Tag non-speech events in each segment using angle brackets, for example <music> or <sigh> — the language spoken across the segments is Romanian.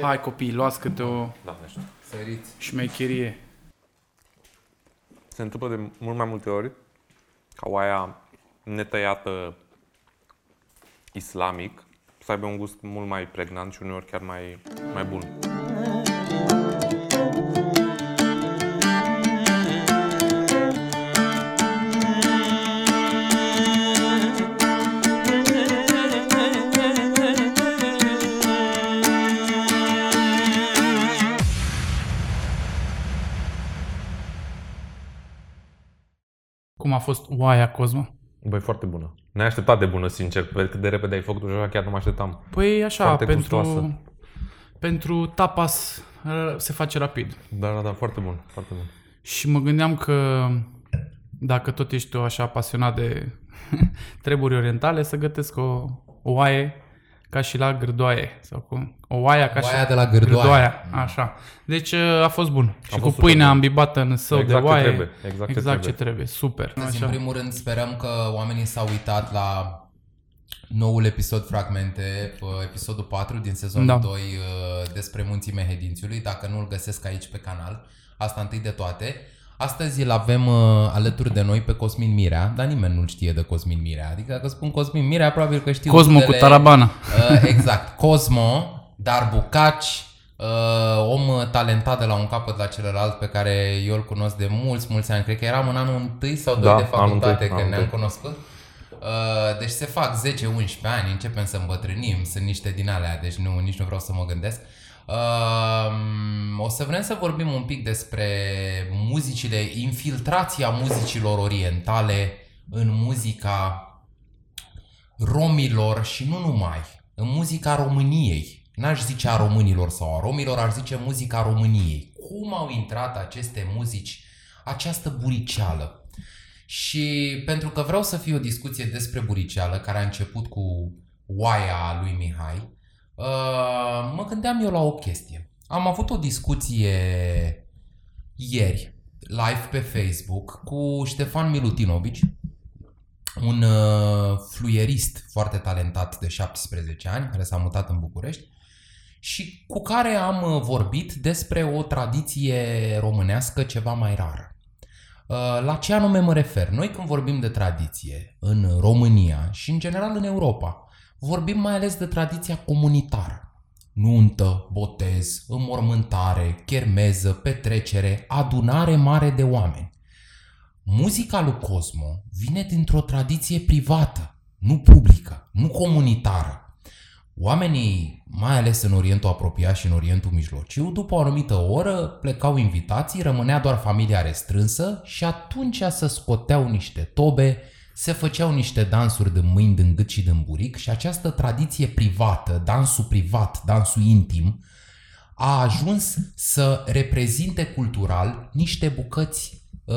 Hai copii, luați câte o Da, nu știu. Săriți. șmecherie. Se întâmplă de mult mai multe ori ca oaia netăiată islamic să aibă un gust mult mai pregnant și uneori chiar mai, mai bun. A fost oaia, Cosmo? Băi, foarte bună. Ne-ai așteptat de bună, sincer. Pe cât de repede ai făcut-o joa, chiar nu mă așteptam. Păi așa, Foarte pentru, gustoasă. pentru tapas uh, se face rapid. Da, da, da, foarte bun, foarte bun. Și mă gândeam că dacă tot ești tu așa pasionat de <laughs> treburi orientale, să gătesc o, o oaie ca și la gârdoaie. Sau cu, o oaia ca Oaia și de la gârdoaie. Așa. Deci uh, a fost bun. și fost cu super pâinea bun. ambibată în său Exact de ce oaie. trebuie, exact ce exact ce trebuie. trebuie. Super. Astăzi, în Așa. primul rând, sperăm că oamenii s-au uitat la noul episod Fragmente, p- episodul 4 din sezonul Da. 2 uh, despre Munții Mehedințiului, dacă nu îl găsesc aici pe canal. Asta întâi de toate. Astăzi îl avem uh, alături de noi pe Cosmin Mirea, dar nimeni nu știe de Cosmin Mirea. Adică dacă spun Cosmin Mirea, probabil că știu Cosmo cu rudele- tarabana. Uh, exact. Cosmo, dar Bucaci, uh, om talentat de la un capăt la celălalt pe care eu îl cunosc de mulți, mulți ani. Cred că eram în anul întâi sau doi Da, de anul facultate întâi, când anul ne-am întâi. cunoscut. Uh, deci se fac 10-11 ani, începem să îmbătrânim, sunt niște din alea, deci nu, nici nu vreau să mă gândesc. Uh, o să vrem să vorbim un pic despre muzicile, infiltrația muzicilor orientale în muzica romilor și nu numai, în muzica României. N-aș zice a românilor sau a romilor, aș zice muzica României. Cum au intrat aceste muzici, această buriceală? Și pentru că vreau să fie o discuție despre buriceală, care a început cu oaia lui Mihai, uh, mă gândeam eu la o chestie. Am avut o discuție ieri, live pe Facebook, cu Ștefan Milutinovici, un uh, fluierist foarte talentat de 17 ani, care s-a mutat în București și cu care am uh, vorbit despre o tradiție românească ceva mai rară. Uh, La ce anume mă refer? Noi când vorbim de tradiție în România și în general în Europa, vorbim mai ales de tradiția comunitară. Nuntă, botez, înmormântare, chermeză, petrecere, adunare mare de oameni. Muzica lui Cosmo vine dintr-o tradiție privată, nu publică, nu comunitară. Oamenii, mai ales în Orientul apropiat și în Orientul mijlociu, după o anumită oră plecau invitații, rămânea doar familia restrânsă și atunci se scoteau niște tobe, se făceau niște dansuri din mâini, din gât și din buric și această tradiție privată, dansul privat, dansul intim, a ajuns să reprezinte cultural niște bucăți uh,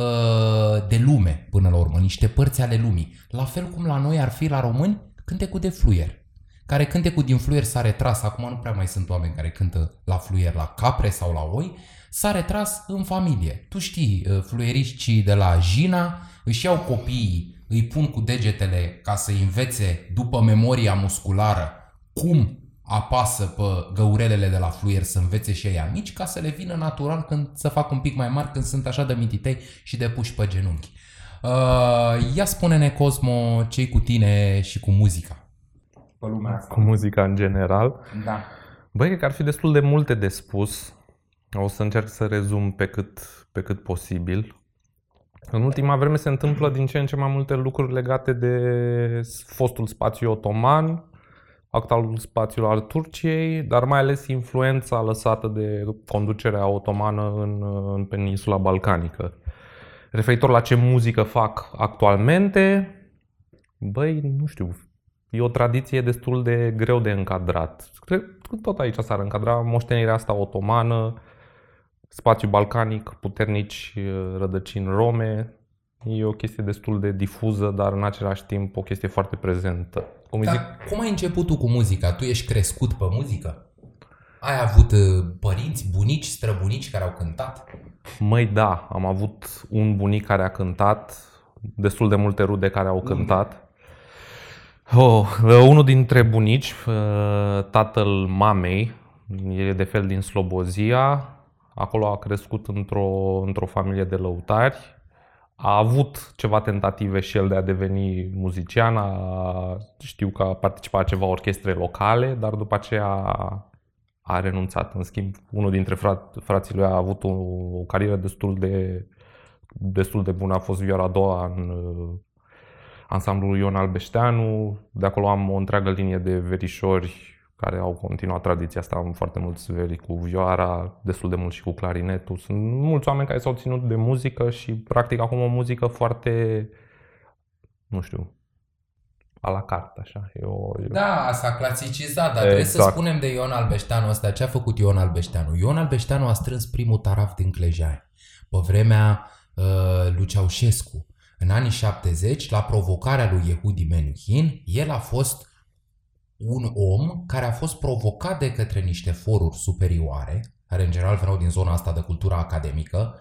de lume până la urmă, niște părți ale lumii. La fel cum la noi ar fi la români cântecul de fluier. Care cântecul din fluier s-a retras, acum nu prea mai sunt oameni care cântă la fluier, la capre sau la oi, s-a retras în familie. Tu știi, uh, fluieriștii de la Jina își iau copiii, îi pun cu degetele ca să învețe după memoria musculară cum apasă pe găurelele de la fluier să învețe și ei mici ca să le vină natural când să fac un pic mai mari când sunt așa de mititei și de puși pe genunchi. Uh, ia spune-ne, Cosmo, ce cu tine și cu muzica? Pe lumea asta. Cu muzica în general. Da. Băi, cred că ar fi destul de multe de spus. O să încerc să rezum pe cât, pe cât posibil. În ultima vreme se întâmplă din ce în ce mai multe lucruri legate de fostul spațiu otoman, actualul spațiu al Turciei, dar mai ales influența lăsată de conducerea otomană în, în peninsula balcanică. Referitor la ce muzică fac actualmente, băi, nu știu, e o tradiție destul de greu de încadrat. Cred că tot aici s-ar încadra moștenirea asta otomană, spațiu balcanic, puternici eh, rădăcini rome. E o chestie destul de difuză, dar în același timp o chestie foarte prezentă. Cum îi zic, Dar cum ai început tu cu muzica? Tu ești crescut pe muzică? Ai avut uh, părinți, bunici, străbunici care au cântat? măi da, am avut un bunic care a cântat, destul de multe rude care au cântat. Oh, unul dintre bunici, uh, tatăl mamei, e de fel din Slobozia. Acolo a crescut într-o, într-o familie de lăutari. A avut ceva tentative și el de a deveni muzician. A, știu că a participat la ceva orchestre locale, dar după aceea a renunțat. În schimb, unul dintre frat, frații lui a avut o, o carieră destul de, destul de bună. A fost vioara a doua în uh, ansamblul Ion Albeșteanu. De acolo am o întreagă linie de verișori care au continuat tradiția asta. Am foarte mulți veri cu vioara, destul de mult și cu clarinetul. Sunt mulți oameni care s-au ținut de muzică și practic acum o muzică foarte, nu știu, a la carte, așa. Eu, eu... Da, s-a clasicizat, dar exact. trebuie să exact. spunem de Ion Albeșteanu ăsta. Ce a făcut Ion Albeșteanu? Ion Albeșteanu a strâns primul taraf din Clejai, pe vremea uh, lui Ceaușescu. În anii 70, la provocarea lui Yehudi Menuhin, el a fost un om care a fost provocat de către niște foruri superioare, care în general vreau din zona asta de cultură academică,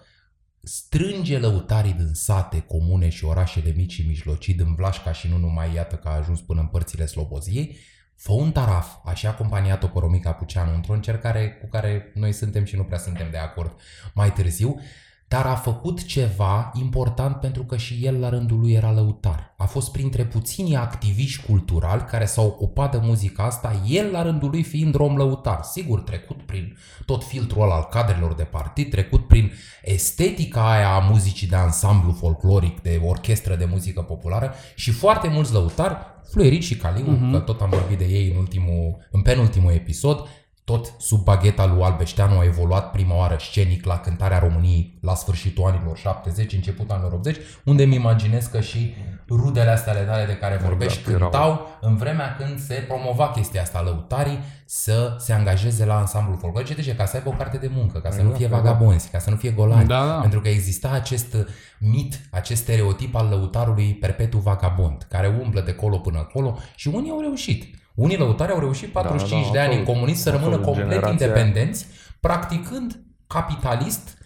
strânge lăutarii din sate, comune și orașele mici și mijlocii, din Vlașca și nu numai, iată că a ajuns până în părțile Sloboziei, fă un taraf, așa acompaniat-o pe Romica Puceanu într-o încercare cu care noi suntem și nu prea suntem de acord mai târziu, dar a făcut ceva important pentru că și el la rândul lui era lăutar. A fost printre puținii activiști culturali care s-au ocupat de muzica asta, el la rândul lui fiind rom lăutar. Sigur, trecut prin tot filtrul ăla al cadrelor de partid, trecut prin estetica aia a muzicii de ansamblu folcloric, de orchestră de muzică populară și foarte mulți lăutari, Fluierit și Caliu, uh-huh. că tot am vorbit de ei în, ultimul, în penultimul episod, tot sub bagheta lui Albeșteanu a evoluat prima oară scenic la cântarea României la sfârșitul anilor 70, începutul anilor 80, unde îmi imaginez că și rudele astea ale tale de care vorbești exact, cântau erau. în vremea când se promova chestia asta lăutarii să se angajeze la ansamblul folcloric. De ce? Ca să aibă o carte de muncă, ca să exact, nu fie vagabonzi, ca să nu fie golani. Da, da. Pentru că exista acest mit, acest stereotip al lăutarului perpetu vagabond, care umblă de colo până acolo și unii au reușit. Unii lăutari au reușit 45 da, da, de ani în comunism să rămână complet generația... independenți, practicând capitalist,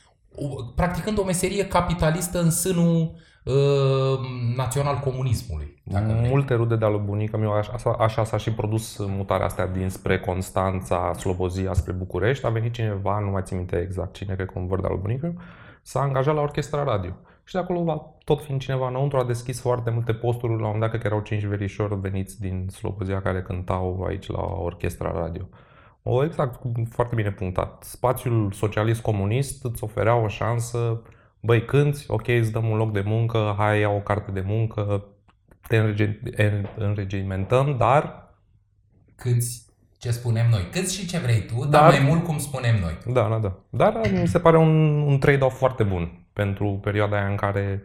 practicând o meserie capitalistă în sânul uh, național-comunismului. Multe rude de-a lui bunica meu, așa, așa s-a și produs mutarea asta dinspre Constanța, Slobozia, spre București. A venit cineva, nu mai țin minte exact cine, cred că un văr de-a lui bunica s-a angajat la orchestra radio. Și de acolo, va tot fiind cineva înăuntru, a deschis foarte multe posturi. La un moment dat, că erau cinci verișori veniți din Slobozia care cântau aici la orchestra radio. O, exact, foarte bine punctat. Spațiul socialist-comunist îți oferea o șansă, băi, cânti, ok, îți dăm un loc de muncă, hai, ia o carte de muncă, te înregimentăm, dar... Cânti ce spunem noi. Cât și ce vrei tu, dar, dar mai mult cum spunem noi. Da, da, da. Dar mi se pare un, un trade-off foarte bun pentru perioada aia în care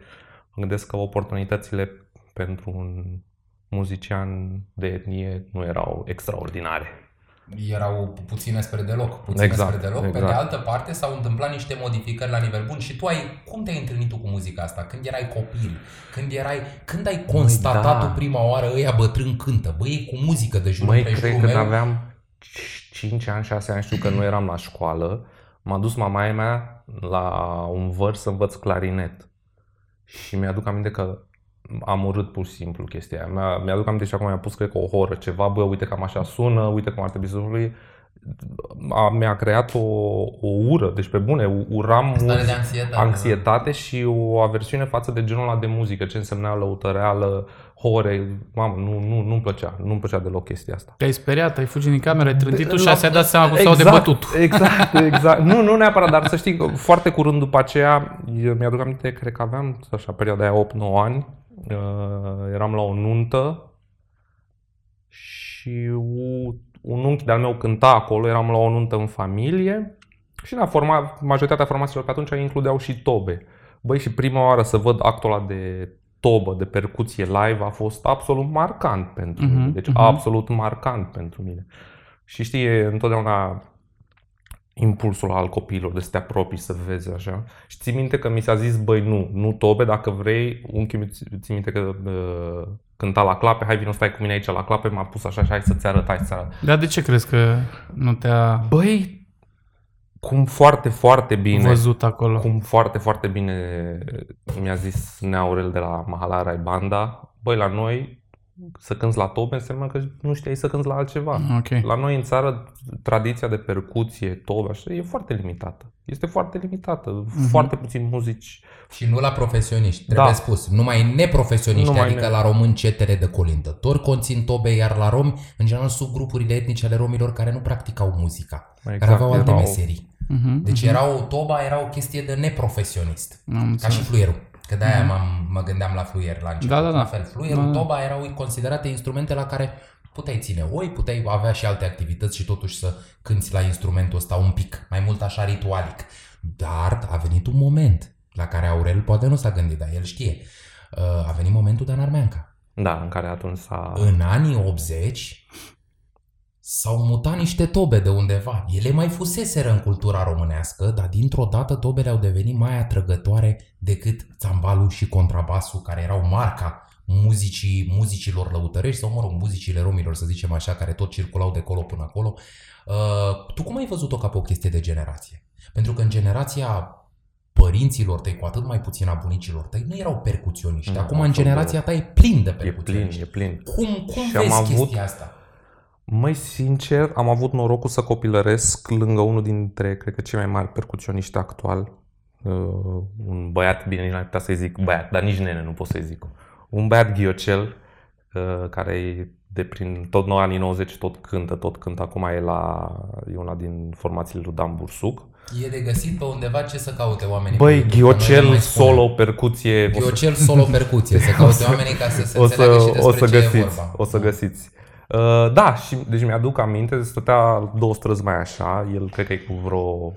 mă gândesc că oportunitățile pentru un muzician de etnie nu erau extraordinare. Erau puține spre deloc, puține exact, spre deloc. Exact. Pe de altă parte s-au întâmplat niște modificări la nivel bun și tu ai, cum te-ai întâlnit tu cu muzica asta? Când erai copil? Când erai, când ai constatat da. tu prima oară ăia bătrân cântă? Băi, cu muzică de jur Măi, cred că când aveam 5 ani, 6 ani, știu că nu eram la școală, m-a dus mamaia mea la un văr să învăț clarinet. Și mi-aduc aminte că am urât pur și simplu chestia aia. Mi-aduc aminte și acum mi-a pus, cred că, o horă, ceva, bă, uite cam așa sună, uite cum ar trebui să fie. A, mi-a creat o, o ură, deci pe bune, uram Stare de anxietate, anxietate și o aversiune față de genul ăla de muzică, ce însemna lăutăreală, hore, mamă, nu, nu, nu-mi plăcea, nu-mi plăcea deloc chestia asta. Te-ai speriat, ai fugit din cameră, ai trântit și așa dat seama cum exact, s-au de bătut. Exact, exact. nu, nu neapărat, dar să știi că foarte curând după aceea, eu mi-aduc aminte, cred că aveam, așa, perioada aia 8-9 ani, uh, eram la o nuntă și un unchi de-al meu cânta acolo, eram la o nuntă în familie și la forma, majoritatea formațiilor pe atunci includeau și tobe. Băi, și prima oară să văd actul ăla de tobă de percuție live a fost absolut marcant pentru uh-huh, mine. Deci uh-huh. absolut marcant pentru mine. Și știi, întotdeauna impulsul al copiilor de să te apropii, să vezi așa. Și ții minte că mi s-a zis, băi, nu, nu tobe, dacă vrei, unchiul ții minte că uh, cânta la clape, hai vină stai cu mine aici la clape, m-a pus așa și hai să-ți arăt, hai să arăt. Dar de ce crezi că nu te-a... Băi, cum foarte, foarte bine văzut acolo. Cum foarte, foarte bine mi-a zis Neaurel de la Mahala Banda. Băi, la noi să cânți la tobe înseamnă că nu știai să cânți la altceva. Ok. La noi în țară, tradiția de percuție, tobe, așa, e foarte limitată. Este foarte limitată. Mhm. Foarte puțini muzici. Și nu la profesioniști, trebuie Da. spus. Numai neprofesioniști, Numai adică ne- la români cetere de colindători conțin tobe, iar la romi, în general, subgrupurile etnice ale romilor care nu practicau muzica, Exact, care aveau alte erau- meserii. Mhm, Deci mhm. erau, toba era o chestie de neprofesionist. Am Ca și înțeles. fluierul. Că de-aia m-am, mă gândeam la fluier la început. Da, da, da. La fel, fluierul, Da, da. toba erau considerate instrumente la care puteai ține oi, puteai avea și alte activități și totuși să cânti la instrumentul ăsta un pic, mai mult așa ritualic. Dar a venit un moment la care Aurel poate nu s-a gândit, dar el știe. Uh, A venit momentul Dan Armeanca. Da, în care atunci s-a... În anii 80 s-au mutat niște tobe de undeva. Ele mai fuseseră în cultura românească, dar dintr-o dată tobele au devenit mai atrăgătoare decât țambalul și contrabasul, care erau marca muzicii, muzicilor lăutărești sau, mă rog, muzicile romilor, să zicem așa, care tot circulau de acolo până acolo. Uh, tu cum ai văzut-o ca pe o chestie de generație? Pentru că în generația părinților tăi, cu atât mai puțin a bunicilor tăi, nu erau percuționiști. Nu, Acum, au în fost generația ta, e plin de E plin, percuționiști. e plin. Cum, cum Și vezi am avut- chestia asta? Măi, sincer, am avut norocul să copilăresc lângă unul dintre, cred că, cei mai mari percuționiști actual. Uh, un băiat, bine, nici n-ar putea să-i zic băiat, dar nici nene nu pot să-i zic. Un băiat ghiocel, uh, care e de prin tot nou anii 90 tot cântă, tot cântă. Acum e la e una din formațiile lui Dan Bursuc. E de găsit pe undeva ce să caute oamenii. pe Băi, YouTube, că noi nu ghiocel, mai spunem. solo, percuție. o să- Ghiocel solo percuție, să caute oamenii ca să se <laughs> o înțeleagă și să, despre o să ce e găsiți, vorba. o să găsiți. Uh, da, și deci mi-aduc aminte, stătea două străzi mai așa, el cred că e cu vreo 5-6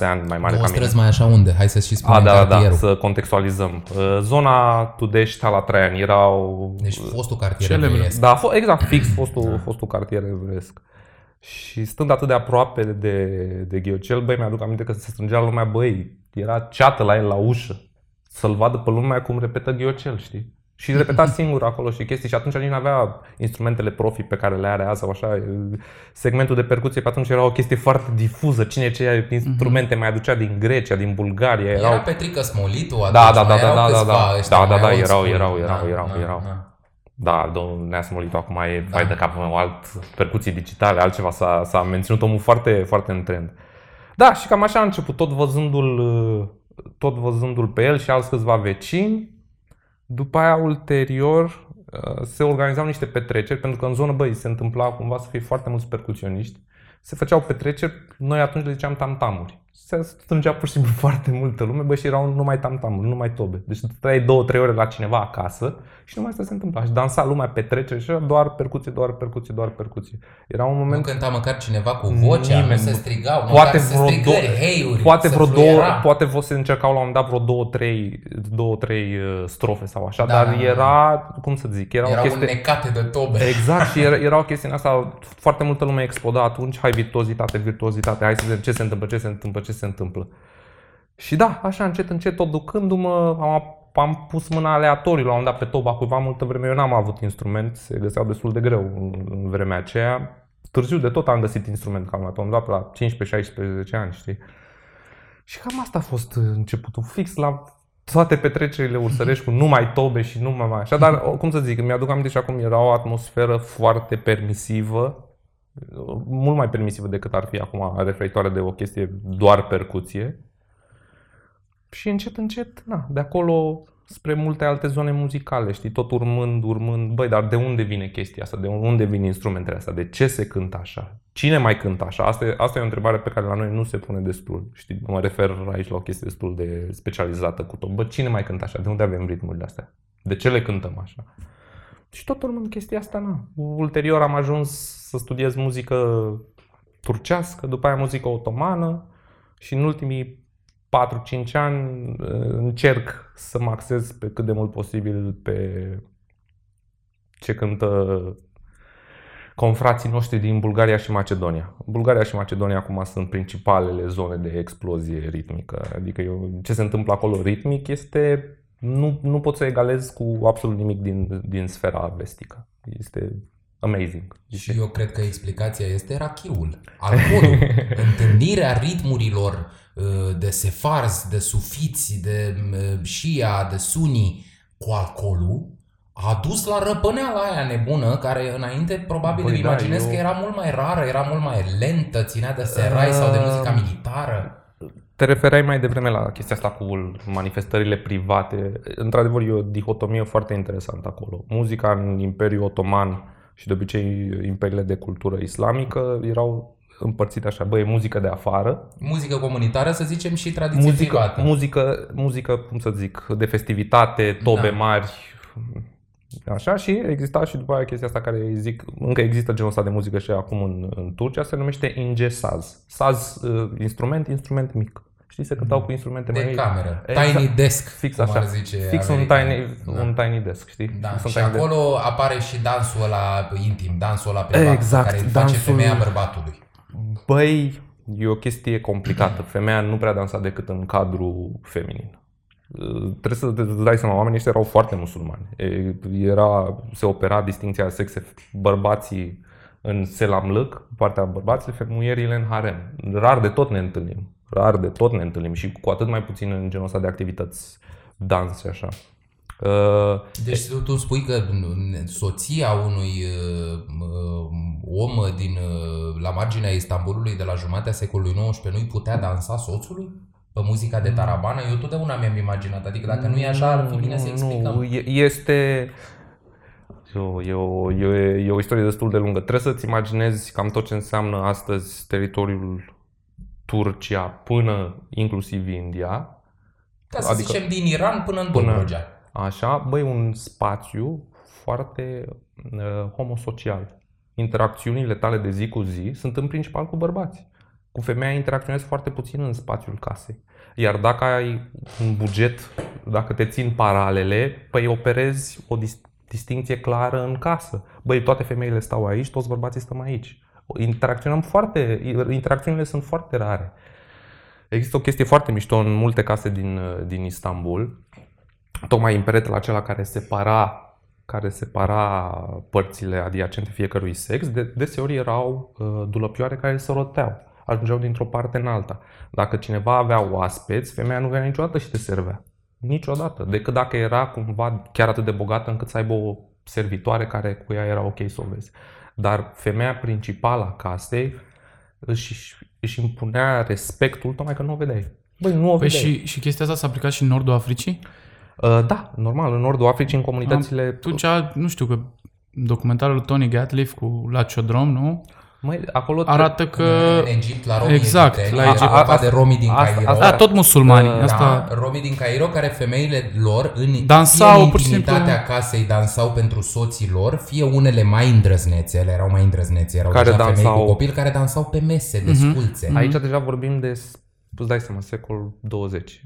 ani mai mare Două ca mine. străzi mai așa unde? Hai să și A, spunem da, da, da, cartierul. să contextualizăm. Uh, zona Tudești, la Traian erau... Deci fostul cartier Celebre. evreiesc. Da, fo- exact, fix fostul, fostul cartier evreiesc. Și stând atât de aproape de, de Ghiocel, băi, mi-aduc aminte că se strângea lumea, băi, era ceată la el la ușă. Să-l vadă pe lumea cum repetă Ghiocel, știi? Și repeta <laughs> singur acolo și chestii și atunci nici nu avea instrumentele profi pe care le are azi sau așa. Segmentul de percuție pe atunci era o chestie foarte difuză. Cine ce instrumente mai aducea din Grecia, din Bulgaria. Erau... Era Petrică Smolitu atunci, Da, da, da, mai da, erau da, câțiva da, da. ăștia Da, da, mai da, old erau, school. erau, erau, Da, erau, da, erau. da. Da, domnul Nea Smolitu acum e Da. vai de capul meu, alt percuții digitale, altceva, s-a, s-a menținut omul foarte, foarte în trend. Da, și cam așa a început, tot văzându-l, tot văzându-l pe el și alți câțiva vecini. După aia, ulterior, uh, se organizau niște petreceri, pentru că în zonă, băi, se întâmpla cumva să fie foarte mulți percuționiști. Se făceau petreceri, noi atunci le ziceam tamtamuri. Se strângea pur și simplu <laughs> foarte multă lume, băi, și erau numai tamtamuri, numai tobe. Deci trăiai două, trei ore la cineva acasă și numai asta se întâmpla. Și dansa lumea petreceri și era doar percuție, doar percuție, doar percuție. Era un Nu moment cânta măcar cineva cu vocea, Nimeni nu se nu. strigau, poate măcar să vreo strigări, două, hey-uri, poate să vreo două, fluiera. poate vreo se încercau la un moment dat vreo două, trei, două, trei uh, strofe sau așa, Da, dar da, da. era, cum să zic, era o Erau chestie... necate de tobe. Exact, și era, <laughs> era o chestie în asta, foarte multă lume exploda atunci, hai virtuozitate, virtuozitate, hai să vedem ce se întâmplă, ce se întâmplă, ce se întâmplă. Și da, așa încet, încet, tot ducându-mă, am, am pus mâna aleatoriu la un moment dat pe toba cuiva multă vreme, eu n-am avut instrument, se găseau destul de greu în, în vremea aceea. Târziu de tot am găsit instrument, cam mai pe undeva pe la 15-16 ani, știi? Și cam asta a fost începutul, fix la toate petrecerile ursărești cu numai tobe și numai mai așa, dar cum să zic, mi-aduc aminte și acum era o atmosferă foarte permisivă, mult mai permisivă decât ar fi acum referitoare de o chestie doar percuție. Și încet, încet, na, de acolo spre multe alte zone muzicale, știi, tot urmând, urmând, băi, dar de unde vine chestia asta, de unde vin instrumentele astea, de ce se cântă așa, cine mai cântă așa, asta e, asta e o întrebare pe care la noi nu se pune destul, știi, mă refer aici la o chestie destul de specializată cu tot, bă, cine mai cântă așa, de unde avem ritmurile astea, de ce le cântăm așa. Și tot urmând chestia asta, na. Ulterior am ajuns să studiez muzică turcească, după aia muzică otomană și în ultimii 4-5 ani uh, încerc să mă axez pe cât de mult posibil pe ce cântă confrații noștri din Bulgaria și Macedonia. Bulgaria și Macedonia acum sunt principalele zone de explozie ritmică. Adică eu, ce se întâmplă acolo ritmic este nu, nu pot să egalez cu absolut nimic din, din sfera vestică. Este amazing. Și eu cred că explicația este rachiul, <laughs> alcoolul, întâlnirea ritmurilor uh, de sefarzi, de sufiți, de uh, șia, de suni cu alcoolul a dus la răpâneala aia nebună, care înainte probabil Băi, îmi da, imaginez eu- că era mult mai rară, era mult mai lentă, ținea de serai sau de Uh, muzica militară. Te referai mai devreme la chestia asta cu manifestările private. Într-adevăr, e o dihotomie foarte interesantă acolo. Muzica în Imperiul Otoman și de obicei imperiile de cultură islamică erau împărțite așa, băi, e muzică de afară, Muzică comunitară, să zicem, și tradiție muzică, privată. muzică, muzică, cum să zic, de festivitate, tobe Da. mari, Așa și exista și după aia chestia asta care îi zic, încă există genul ăsta de muzică și acum în, în Turcia, se numește inge saz. Saz, uh, instrument, instrument mic. Știi, se cântau cu instrumente de mai cameră. Exact. Tiny desk, Fix cum așa. ar zice Fix un americanii. tiny, Da. un tiny desk, știi? Da, Fix un și tiny desk. acolo apare și dansul ăla intim, dansul ăla privat Exact, care îl face dansul- femeia bărbatului. Băi, e o chestie complicată. Femeia nu prea dansa decât în cadru feminin. Uh, Trebuie să te dai seama, oamenii ăștia erau foarte musulmani. E, Era, se opera distinția sexe, bărbații în selamlăc, partea bărbaților, femuierile în harem. Rar de tot ne întâlnim. Rar de tot ne întâlnim și cu atât mai puțin în genul ăsta de activități dans și așa. Uh, Deci tu, tu spui că soția unui uh, uh, om din, uh, la marginea Istanbulului de la jumatea secolului XIX nu-i putea dansa soțului? Pe muzica de tarabană? Eu totdeauna mi-am imaginat. Adică dacă nu e așa, ar fi bine să explicăm. Nu, e- este... E o, e, o, e, e o istorie destul de lungă. Trebuie să-ți imaginezi cam tot ce înseamnă astăzi teritoriul Turcia până inclusiv India. Ca să adică- zicem din Iran până în Până- Dobrogea. Așa, băi, un spațiu foarte uh, homosocial. Interacțiunile tale de zi cu zi sunt în principal cu bărbați. Cu femeia interacționezi foarte puțin în spațiul casei. Iar dacă ai un buget, dacă te țin paralele, păi operezi o dis- distinție clară în casă. Băi, toate femeile stau aici, toți bărbații stăm aici. Interacționăm foarte, interacțiunile sunt foarte rare. Există o chestie foarte mișto în multe case din, din Istanbul, tocmai în peretele acela care separa care separa părțile adiacente fiecărui sex, de, deseori erau uh, dulăpioare care se roteau, ajungeau dintr-o parte în alta. Dacă cineva avea oaspeți, femeia nu venea niciodată și te servea. Niciodată. Decât dacă era cumva chiar atât de bogată încât să aibă o servitoare care cu ea era ok să o vezi. Dar femeia principală a casei își, își impunea respectul tocmai că nu o vedeai. Băi, nu o Păi vedeai. și, și chestia asta s-a aplicat și în nordul Africii? Uh, da, normal, în nordul Africii, în comunitățile... Atunci, nu știu, că documentarul lui Tony Gatliff cu La Ciodrom, nu? Măi, acolo... Arată că... în Egipt, la romii Exact, egipteni, la e Egipt. vorba Asta- de romii din asta- Cairo. asta- Da, tot musulmani. Uh, Asta... Da, romii din Cairo care femeile lor în Dansau, fie în pur și intimitatea simplu. casei dansau pentru soții lor, fie unele mai îndrăznețe, ele erau mai îndrăznețe, erau Care deja femei dansau- cu copil care dansau pe mese de Mhm. sculțe. Aici deja vorbim de, îți dai seama, secolul 20,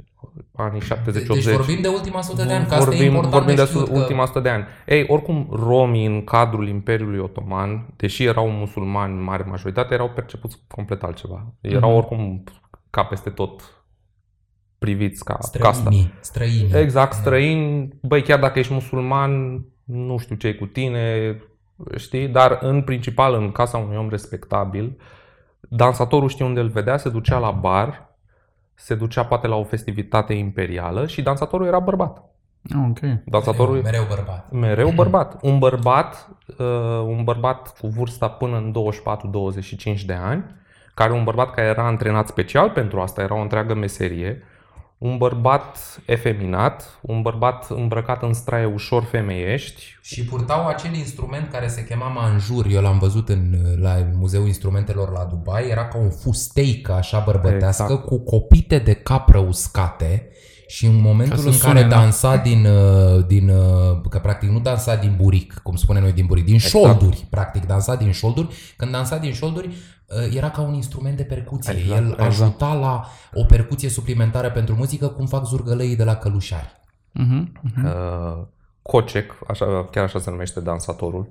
anii 70-80. Deci vorbim de ultima sută de ani, că asta e vorbim, important vorbim de de știut, că- ultima 100 de ani. Ei, oricum, romii în cadrul Imperiului Otoman, deși erau musulmani în mare majoritate, erau percepuți complet altceva. Erau Mhm. oricum ca peste tot priviți ca casta. Străinii, străinii. Exact, străini, băi, chiar dacă ești musulman, nu știu ce e cu tine, știi, dar în principal în casa unui om respectabil, dansatorul știe unde îl vedea, se ducea la bar, se ducea poate la o festivitate imperială și dansatorul era bărbat. Ah, ok. Dansatorul Mereu, mereu bărbat. mereu bărbat. Un bărbat, uh, un bărbat cu vârsta până în 24-25 de ani, care un bărbat care era antrenat special pentru asta, era o întreagă meserie, un bărbat efeminat, un bărbat îmbrăcat în straie ușor femeiești, Și purtau acel instrument care se chema manjur. Eu l-am văzut în, la Muzeul Instrumentelor la Dubai. Era ca o fusteică așa bărbătească Exact. cu copite de capră uscate și în momentul Ca să în sune, care da. dansa din, uh, din uh, că practic nu dansa din buric, cum spunem noi din buric, din Exact. șolduri, practic dansa din șolduri. Când dansa din șolduri uh, era ca un instrument de percuție. Exact, El exact. ajuta la o percuție suplimentară pentru muzică, cum fac zurgălăii de la călușari. Mhm, mhm. uh, cocec, așa, chiar așa se numește dansatorul,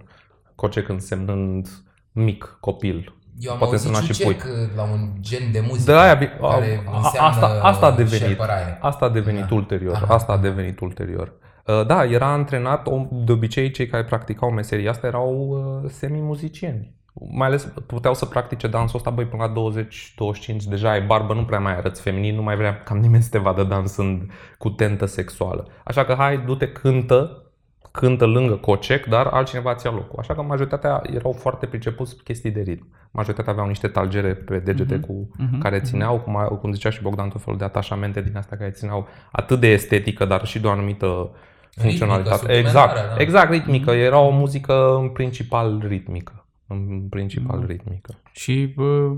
cocec însemnând mic, copil. Eu am Poate auzit însemna și și pui. cec la un gen de muzică De aia, vi- care a- înseamnă asta, asta a devenit. șerpăraie. Asta a devenit Da. ulterior. Aha, Asta a aha. devenit ulterior. Uh, Da, era antrenat, om- de obicei cei care practicau meseria asta erau uh, semi-muzicieni. Mai ales puteau să practice dansul ăsta, băi, până la 20-25, deja ai barbă, nu prea mai arăți feminin, nu mai vrea cam nimeni să te vadă dansând cu tentă sexuală. Așa că hai, du-te, cântă, cântă lângă cocec, dar altcineva ți-a locul. Așa că majoritatea erau foarte pricepuți chestii de ritm. Majoritatea aveau niște talgere pe degete cu, mhm, care țineau, cum, a- cum zicea și Bogdan, tot felul de atașamente din astea care țineau atât de estetică, dar și de o anumită funcționalitate. suplimentară, exact, da. exact, ritmică. Era o muzică în principal ritmică. În principal Mhm. ritmică. Și bă,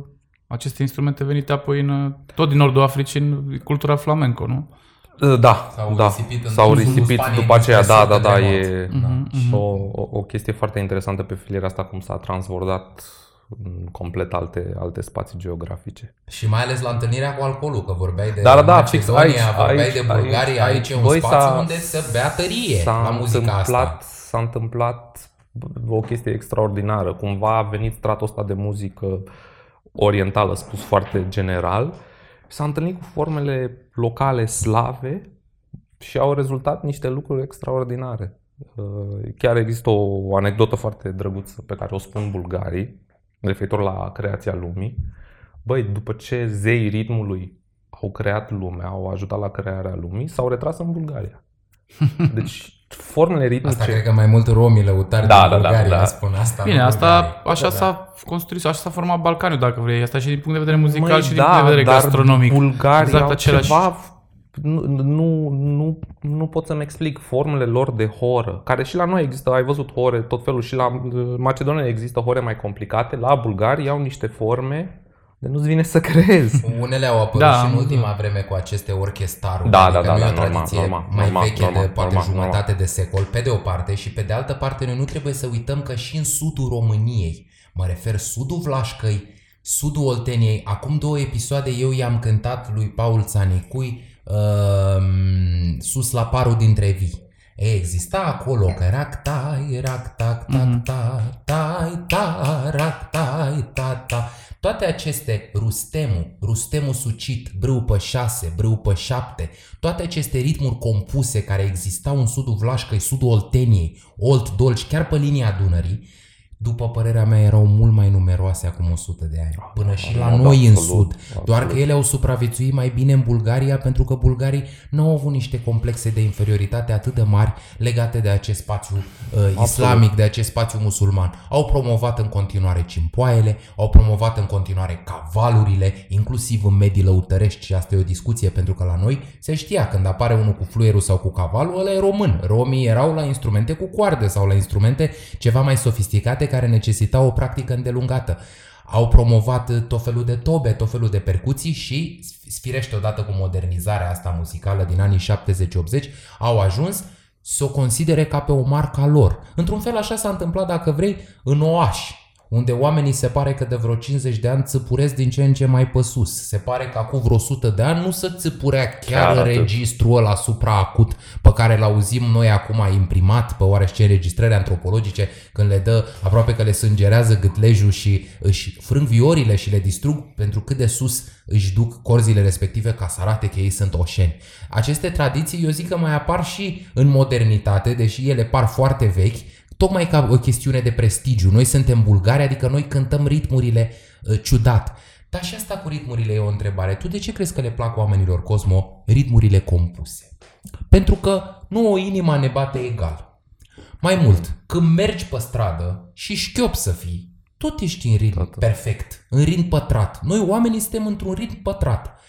aceste instrumente venite apoi în, tot din nordul Africii în cultura flamenco, nu? Da, S-au da. risipit în S-au sudul risipit Spaniei după aceea, despre da, sud da, da, către e nord. Da. Mhm, și mhm. o, o, o chestie foarte interesantă pe filiera asta, cum s-a transbordat în complet alte, alte spații geografice. Și mai ales la întâlnirea cu alcoolul, că vorbeai de Da, da, da, fix Macedonia, aici, vorbeai aici, de Bulgaria, aici, aici, e un băi, spațiu s-a- unde se bea tărie S-a la muzica întâmplat, asta. s-a întâmplat o chestie extraordinară. Cumva a venit stratul ăsta de muzică orientală, spus foarte general, s-a întâlnit cu formele locale slave și au rezultat niște lucruri extraordinare. Uh, Chiar există o anecdotă foarte drăguță pe care o spun bulgarii, referitor la creația lumii. Băi, după ce zeii ritmului au creat lumea, au ajutat la crearea lumii, s-au retras în Bulgaria. <laughs> Deci, formele ritmice... Asta cred că mai mult romii lăutari Da, din da, da, Bulgaria da. spun asta. Bine, nu asta, bulgarii. așa Da, s-a construit, așa s-a format Balcaniul, dacă vrei. Asta și din punct de vedere muzical Măi, și din da, punct de vedere dar gastronomic. Bulgarii Exact au același- ceva... Nu, nu, nu, nu pot să-mi explic formele lor de horă, care și la noi există, ai văzut hore, tot felul, și la uh, Macedonia există hore mai complicate, la Bulgarii au niște forme de nu-ți vine să crezi. <laughs> Unele au apărut Da, și în da. ultima vreme cu aceste orchestaruri. Da, adică da, da, nu e da, o normal, tradiție normal, mai normal, veche normal, de poate normal, jumătate de secol, pe de o parte, și pe de altă parte noi nu trebuie să uităm că și în sudul României, mă refer sudul Vlașcăi, sudul Olteniei, acum două episoade eu i-am cântat lui Paul Țanicui um, Sus la parul dintre vii. E, exista acolo că rac tai, rac tac tac Mhm. ta, tai ta, rac tai ta ta. Toate aceste Rustemu, Rustemu sucit, brâu pe șase, brâu pe șapte, toate aceste ritmuri compuse care existau în sudul Vlașcăi, sudul Olteniei, Olt, Dolci, chiar pe linia Dunării, după părerea mea erau mult mai numeroase acum 100 de ani, până și la Da, noi în absolut, sud. Doar că absolut. ele au supraviețuit mai bine în Bulgaria pentru că bulgarii nu au avut niște complexe de inferioritate atât de mari legate de acest spațiu uh, islamic, de acest spațiu musulman. Au promovat în continuare cimpoaiele, au promovat în continuare cavalurile, inclusiv în medii lăutărești și asta e o discuție pentru că la noi se știa când apare unul cu fluierul sau cu cavalul, ăla e român. Romii erau la instrumente cu coarde sau la instrumente ceva mai sofisticate care necesitau o practică îndelungată au promovat uh, tot felul de tobe, tot felul de percuții și, firește odată cu modernizarea asta muzicală din anii 70-80, au ajuns să o considere ca pe o marca lor. Într-un fel așa s-a întâmplat, dacă vrei, în Oași, unde oamenii se pare că de vreo 50 de ani țăpuresc din ce în ce mai pe sus. Se pare că acum vreo 100 de ani nu se țăpurea chiar, Chiar chiar atât. registrul ăla supraacut pe care îl auzim noi acum imprimat pe oarește înregistrări antropologice când le dă aproape că le sângerează gâtlejul și își frâng viorile și le distrug pentru cât de sus își duc corzile respective ca să arate că ei sunt oșeni. Aceste tradiții eu zic că mai apar și în modernitate, deși ele par foarte vechi, tocmai ca o chestiune de prestigiu. Noi suntem bulgari, adică noi cântăm ritmurile uh, ciudat. Dar și asta cu ritmurile e o întrebare. Tu de ce crezi că le plac oamenilor, Cosmo, ritmurile compuse? Pentru că nu o inima ne bate egal. Mai mult, când mergi pe stradă și șchiop să fii, tot ești în ritm Tot. perfect, în ritm pătrat. Noi oamenii suntem într-un ritm pătrat.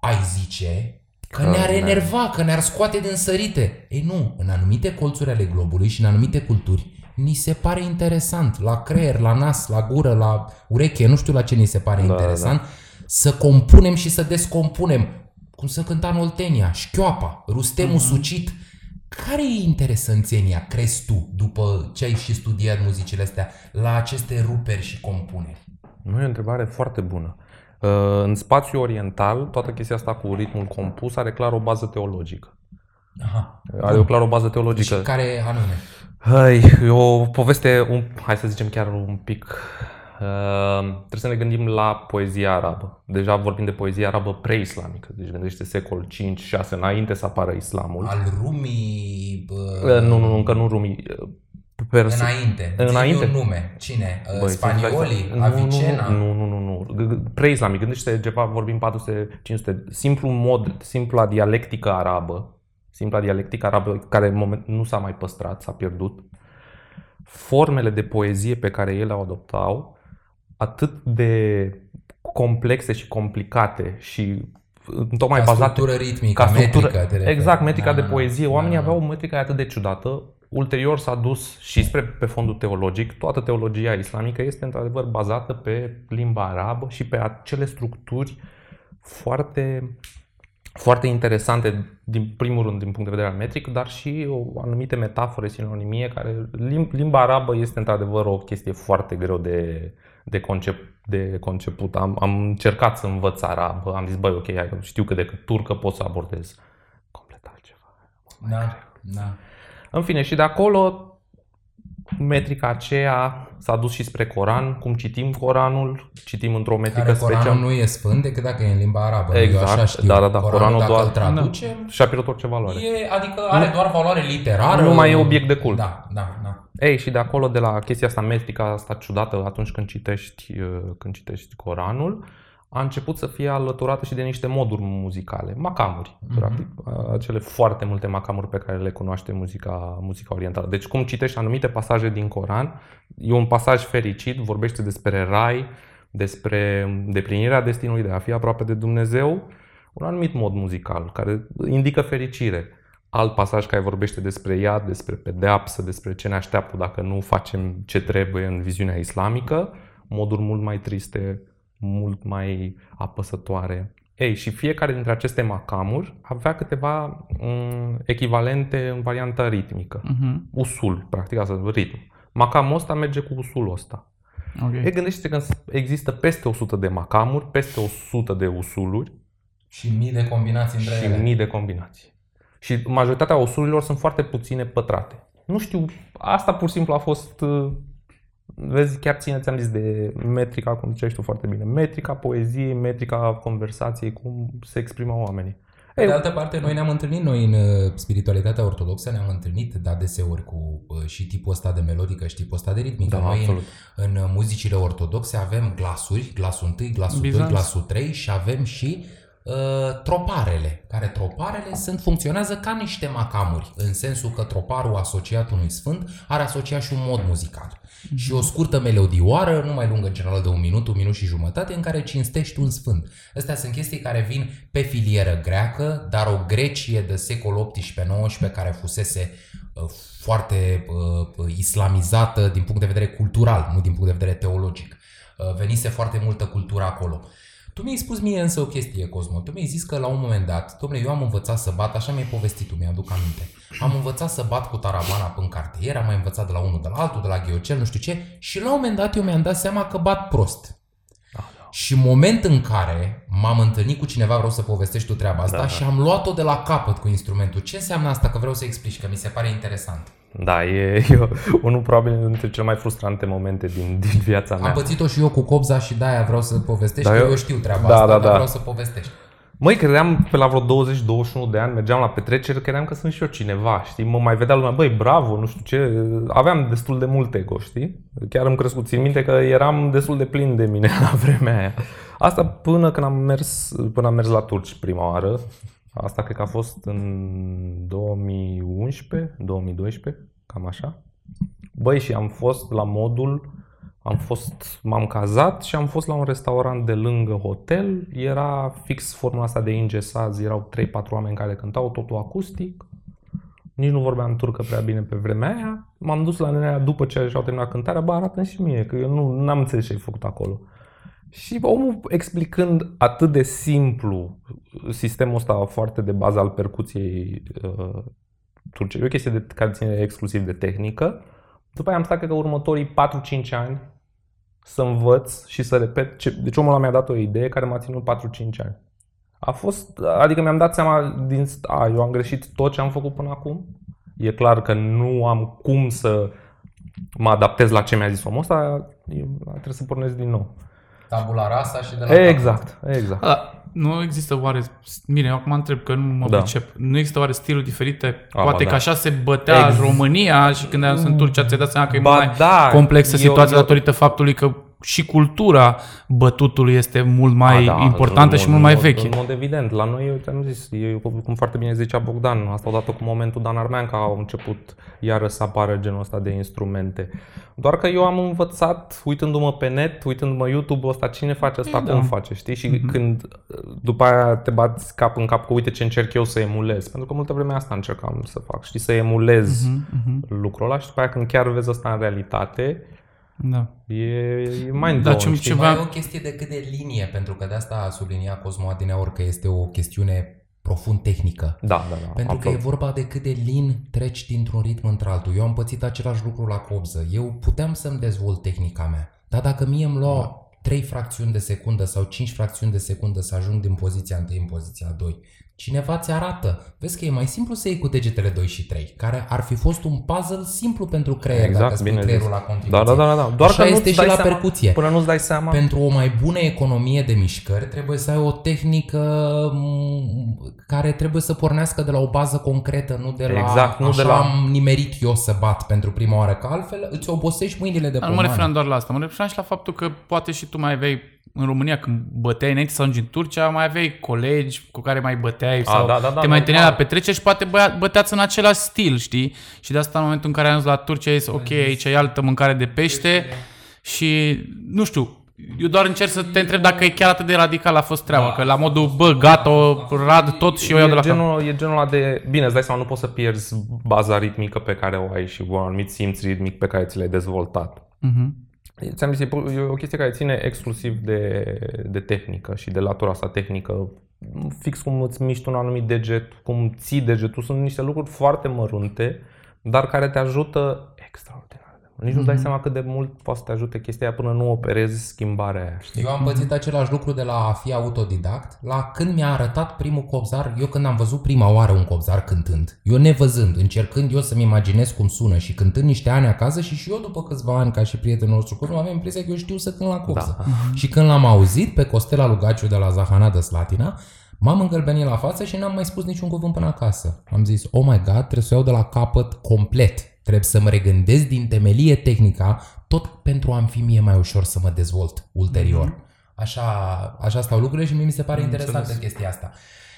Ai zice că Că ne-ar ne- enerva, că ne-ar scoate din sărite. Ei nu, în anumite colțuri ale globului și în anumite culturi, ni se pare interesant, la creier, la nas, la gură, la ureche, nu știu la ce ni se pare Da, interesant, să compunem și să descompunem. Cum să cânta în Oltenia, șchioapa, rustemul sucit. Care e interesanțenia, crezi tu, după ce ai și studiat muzicile astea, la aceste ruperi și compuneri? Nu e o întrebare foarte bună. Uh, În spațiul oriental, toată chestia asta cu ritmul compus are clar o bază teologică. Aha. Are o clar o bază Și teologică. care anume? Hai, e o poveste, un, hai să zicem chiar un pic. Uh, trebuie să ne gândim la poezia arabă. Deja vorbim de poezie arabă pre-islamică. Deci gândește secol 5-6 înainte să apară islamul. Al rumii... Uh, Bă, nu, nu, nu, încă nu rumii. Uh, Perse- Înainte. Înainte. Zi-mi un nume. Cine? Uh, Băi, Spaniolii? nu, Avicena? Nu, nu, nu, nu. G- g- Pre-islamic. Gândește ceva, vorbim 400, 500. Simplu mod, simpla dialectică arabă, simpla dialectică arabă, care în moment nu s-a mai păstrat, s-a pierdut, formele de poezie pe care ele o adoptau, atât de complexe și complicate și tocmai Ca bazate structură ritmică, ca structură, metrică. te referi. exact, metrica Da, de da, poezie. da, Oamenii da. aveau o metrică atât de ciudată. Ulterior s-a dus și spre pe fondul teologic. Toată teologia islamică este într-adevăr bazată pe limba arabă și pe acele structuri foarte foarte interesante din primul rând din punct de vedere al metric, dar și o anumite metafore, sinonimie, care lim- limba arabă este într-adevăr o chestie foarte greu de, de, concep, de conceput. Am, am încercat să învăț arabă, am zis, băi, ok, hai, că știu că decât turcă pot să abordez complet altceva. Da, da. În fine, și de acolo metrica aceea s-a dus și spre Coran, cum citim Coranul, citim într-o metrică Care Coranul specială. nu e sfânt decât dacă e în limba arabă. Eu Exact, așa știu. da, da, da, Coranul, Coranul dacă doar- îl traducem, Și-a pierdut orice valoare. e, adică are doar valoare literară. Nu mai e obiect de cult. Da, da, da. Ei, și de acolo, de la chestia asta, metrica asta ciudată atunci când citești, uh, când citești Coranul, a început să fie alăturată și de niște moduri muzicale, macamuri, Mhm. practic, uh, acele foarte multe macamuri pe care le cunoaște muzica, muzica orientală. Deci cum citești anumite pasaje din Coran, e un pasaj fericit, vorbește despre rai, despre deplinirea destinului de a fi aproape de Dumnezeu, un anumit mod muzical care indică fericire. Alt pasaj care vorbește despre iad, despre pedeapsă, despre ce ne așteaptă dacă nu facem ce trebuie în viziunea islamică, moduri mult mai triste, mult mai apăsătoare. Ei, și fiecare dintre aceste macamuri avea câteva m, echivalente în variantă ritmică. Mhm. Usul, practic asta, ritm. Macamul ăsta merge cu usulul ăsta. Ok. E gândește că există peste 100 de macamuri, peste 100 de usuluri Și mii de combinații între și ele. mii de combinații. Și majoritatea usurilor sunt foarte puține pătrate. Nu știu, asta pur și simplu a fost, uh, vezi, chiar ține, ți-am zis de metrica, cum ziceai tu foarte bine, metrica poeziei, metrica conversației, cum se exprimă oamenii. Pe de altă parte, noi ne-am întâlnit, noi în uh, spiritualitatea ortodoxă ne-am întâlnit de adeseori cu uh, și tipul ăsta de melodică și tipul ăsta de ritmică. Da, noi în, absolut. în uh, muzicile ortodoxe avem glasuri, glasul 1, glasul 2, Bizanț. glasul 3 și avem și uh, troparele, care troparele sunt, funcționează ca niște macamuri, în sensul că troparul asociat unui sfânt are asociat și un mod muzical. Și o scurtă melodioară, nu mai lungă în general de un minut, un minut și jumătate, în care cinstești un sfânt. Astea sunt chestii care vin pe filieră greacă, dar o Grecie de secol XVIII-XIX care fusese uh, foarte uh, islamizată din punct de vedere cultural, nu din punct de vedere teologic. Uh, venise foarte multă cultură acolo. Tu mi-ai spus mie însă o chestie, Cosmo. Tu mi-ai zis că la un moment dat, domnule, eu am învățat să bat, așa mi-ai povestit tu, mi-aduc aminte. Am învățat să bat cu taravana pe cartier, am mai învățat de la unul, de la altul, de la ghiocel, nu știu ce, și la un moment dat eu mi-am dat seama că bat prost. Și moment în care m-am întâlnit cu cineva, vreau să povestești tu treaba asta, Da, da. și am luat-o de la capăt cu instrumentul. Ce înseamnă asta? Că vreau să explici, că mi se pare interesant. Da, e, <laughs> e unul probabil dintre cele mai frustrante momente din, <laughs> din viața mea. Am pățit-o și eu cu copza și de-aia vreau să povestești, Da, că eu- eu știu treaba da, asta, da, dar da. vreau să povestești. Măi, credeam pe la vreo 20-21 de ani, mergeam la petreceri, credeam că sunt și eu cineva, știi? Mă mai vedea lumea, băi, bravo, nu știu ce. Aveam destul de mult ego, știi? Chiar îmi crescut. Țin minte că eram destul de plin de mine <laughs> la vremea aia. Asta până când am mers, până am mers la turci prima oară. Asta cred că a fost în 2011, 2012, cam așa. Băi, și am fost la modul, am fost, m-am cazat și am fost la un restaurant de lângă hotel. Era fix formula asta de ingesaz, erau 3-4 oameni care cântau, totul acustic. Nici nu vorbeam turcă prea bine pe vremea aia. M-am dus la nenea după ce și-au terminat cântarea, bă, arată și mie, că eu nu am înțeles ce ai făcut acolo. Și omul explicând atât de simplu sistemul ăsta foarte de bază al percuției uh, turce, e o chestie de, care ține exclusiv de tehnică, după aia am stat, cred că următorii 4-5 ani să învăț și să repet. Ce, deci omul ăla mi-a dat o idee care m-a ținut 4-5 ani. A fost, adică mi-am dat seama din, a, eu am greșit tot ce am făcut până acum. E clar că nu am cum să mă adaptez la ce mi-a zis omul ăsta, eu trebuie să pornesc din nou. Tabula rasa și de la Exact, exact. Da, nu există oare... Bine, eu acum întreb că nu mă Da. pricep. Nu există oare stiluri diferite? A, Poate ba că da. așa se bătea Ex- România și când sunt Turcia ți-ai dat seama că e Ba mult mai da, complexă eu- situația eu- datorită faptului că și cultura bătutului este mult mai A, da, importantă în și mod- mult mai în mod- veche. În mod evident. La noi, uite, am zis, e, cum foarte bine zicea Bogdan, asta odată cu momentul Dan Armean, că au început iară să apară genul ăsta de instrumente. Doar că eu am învățat, uitându-mă pe net, uitându-mă YouTube-ul ăsta, cine face asta, Da. cum face, știi? Și când după aia te bați cap în cap că uite ce încerc eu să emulez. Pentru că multă vreme asta încercam să fac, știi, să emulez Mhm, lucrul ăla și după aia când chiar vezi asta în realitate, Da. e, e mind Da, ce- știi? ce- Mai Ceva- e o chestie de cât de linie, pentru că de asta a subliniat Cosmo Adineaur că este o chestiune profund tehnică. Da, da, da. Pentru că absolut. e vorba de cât de lin treci dintr-un ritm într-altul. Eu am pățit același lucru la cobză. Eu puteam să-mi dezvolt tehnica mea. Dar dacă mie îmi lua 3 fracțiuni de secundă sau 5 fracțiuni de secundă să ajung din poziția 1 în poziția 2, cineva ți arată. Vezi că e mai simplu să iei cu degetele 2 și 3, care ar fi fost un puzzle simplu pentru creier, dacă Exact, spui bine creierul zis. la contribuție. Da, da, da, da. Doar Așa că este nu-ți și dai la seama, percuție. Până nu-ți dai seama. Pentru o mai bună economie de mișcări trebuie să ai o tehnică m, care trebuie să pornească de la o bază concretă, nu de la Exact, nu așa de la- am nimerit eu să bat pentru prima oară, că altfel îți obosești mâinile de Dar nu mă pomană. referam doar la asta, mă referam și la faptul că poate și tu mai aveai în România când băteai înainte să ajungi în Turcia, mai aveai colegi cu care mai băteai sau da, da, da, te mai întâlneai la normal. petreceri și poate băia, băteați în același stil, știi? Și de asta în momentul în care am ajuns la Turcia, ai zis, ok, aici e altă mâncare de pește și nu știu, eu doar încerc să te întreb dacă e chiar atât de radical a fost treaba, că la modul, bă, gata, o rad tot și eu iau de e, la cap. genul, e genul ăla de... Bine, îți dai seama, nu poți să pierzi baza ritmică pe care o ai și un anumit simț ritmic pe care ți l-ai dezvoltat. Mhm. Ți-am zis, e pu- e o chestie care ține exclusiv de, de tehnică și de latura asta tehnică. Fix cum îți miști un anumit deget, cum ții degetul, sunt niște lucruri foarte mărunte, dar care te ajută extraordinar. De mult. Nici nu-ți dai seama cât de mult poate să te ajute chestia aia până nu operezi schimbarea aia. Știi? Eu am pățit același lucru de la a fi autodidact, la când mi-a arătat primul cobzar, eu când am văzut prima oară un cobzar cântând, eu nevăzând, încercând eu să-mi imaginez cum sună și cântând niște ani acasă și și eu după câțiva ani ca și prietenul nostru Cosmo aveam impresia că eu știu să cânt la cobză. Da. Și când l-am auzit pe Costela Lugaciu de la Zahana de Slatina, m-am îngălbenit la față și n-am mai spus niciun cuvânt până acasă. Am zis, oh my god, trebuie să o iau de la capăt complet. Trebuie să mă regândesc din temelie tehnica, tot pentru a-mi fi mie mai ușor să mă dezvolt ulterior. Așa, așa stau lucrurile și mie mi se pare interesantă chestia asta.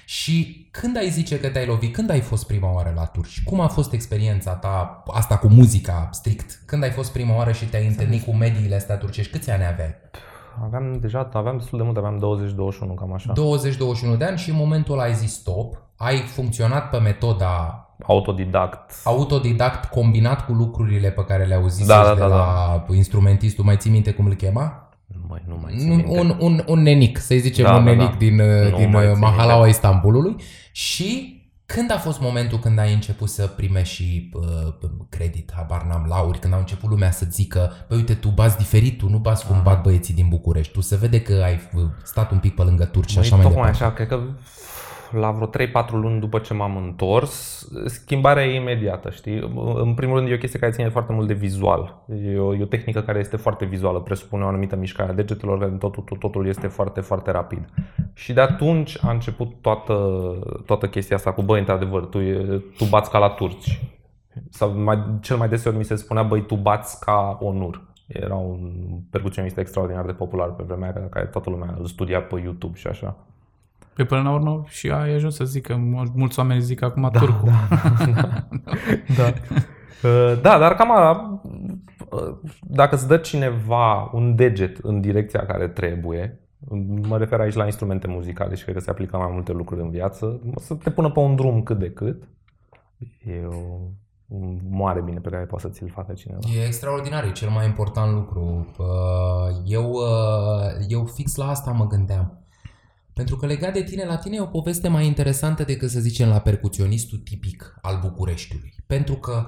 Și când ai zice că te-ai lovit, când ai fost prima oară la turci? Cum a fost experiența ta, asta cu muzica strict? Când ai fost prima oară și te-ai întâlnit cu mediile astea turcești? Câți ani aveai? Aveam deja, aveam destul de mult, aveam 20-21, cam așa. 20-21 de ani și în momentul ăla ai zis stop, ai funcționat pe metoda Autodidact. autodidact combinat cu lucrurile pe care le-ai auzit Da, da, de da, la instrumentistul, mai ții minte cum îl chema? Nu mai, nu mai țin Un, minte. un, un, un nenic, să zicem Da, un da, nenic da. din, uh, Nu din mai uh, țin Mahalaua minte. Istanbulului și când a fost momentul când ai început să primești și uh, credit, habar n-am, lauri, când a început lumea să zică, păi uite, tu bați diferit, tu nu bați cum bat băieții din București, tu se vede că ai uh, stat un pic pe lângă turci și Măi, așa mai tocmai departe. așa, cred că la vreo 3-4 luni după ce m-am întors, schimbarea e imediată, știi? În primul rând e o chestie care ține foarte mult de vizual. E o, e o tehnică care este foarte vizuală, presupune o anumită mișcare a degetelor, care totul, totul, totul este foarte, foarte rapid. Și de atunci a început toată, toată chestia asta cu, băi, într-adevăr, tu, e- tu bați ca la turci. Sau mai, cel mai deseori mi se spunea, băi, tu bați ca onur. Era un percuționist extraordinar de popular pe vremea aia, care toată lumea îl studia pe YouTube și așa. Pe până la urmă și ai ajuns să zic că mul- mulți oameni zic acum da, turcu. Da. <laughs> Da. Uh, da, dar cam ala, uh, dacă îți dă cineva un deget în direcția care trebuie, mă refer aici la instrumente muzicale și cred că se aplică la mai multe lucruri în viață, să te pună pe un drum cât de cât, e o, un mare bine pe care poate să ți-l facă cineva. E extraordinar, e cel mai important lucru. Uh, Eu, uh, eu fix la asta mă gândeam. Pentru că legat de tine, la tine e o poveste mai interesantă decât să zicem la percuționistul tipic al Bucureștiului. Pentru că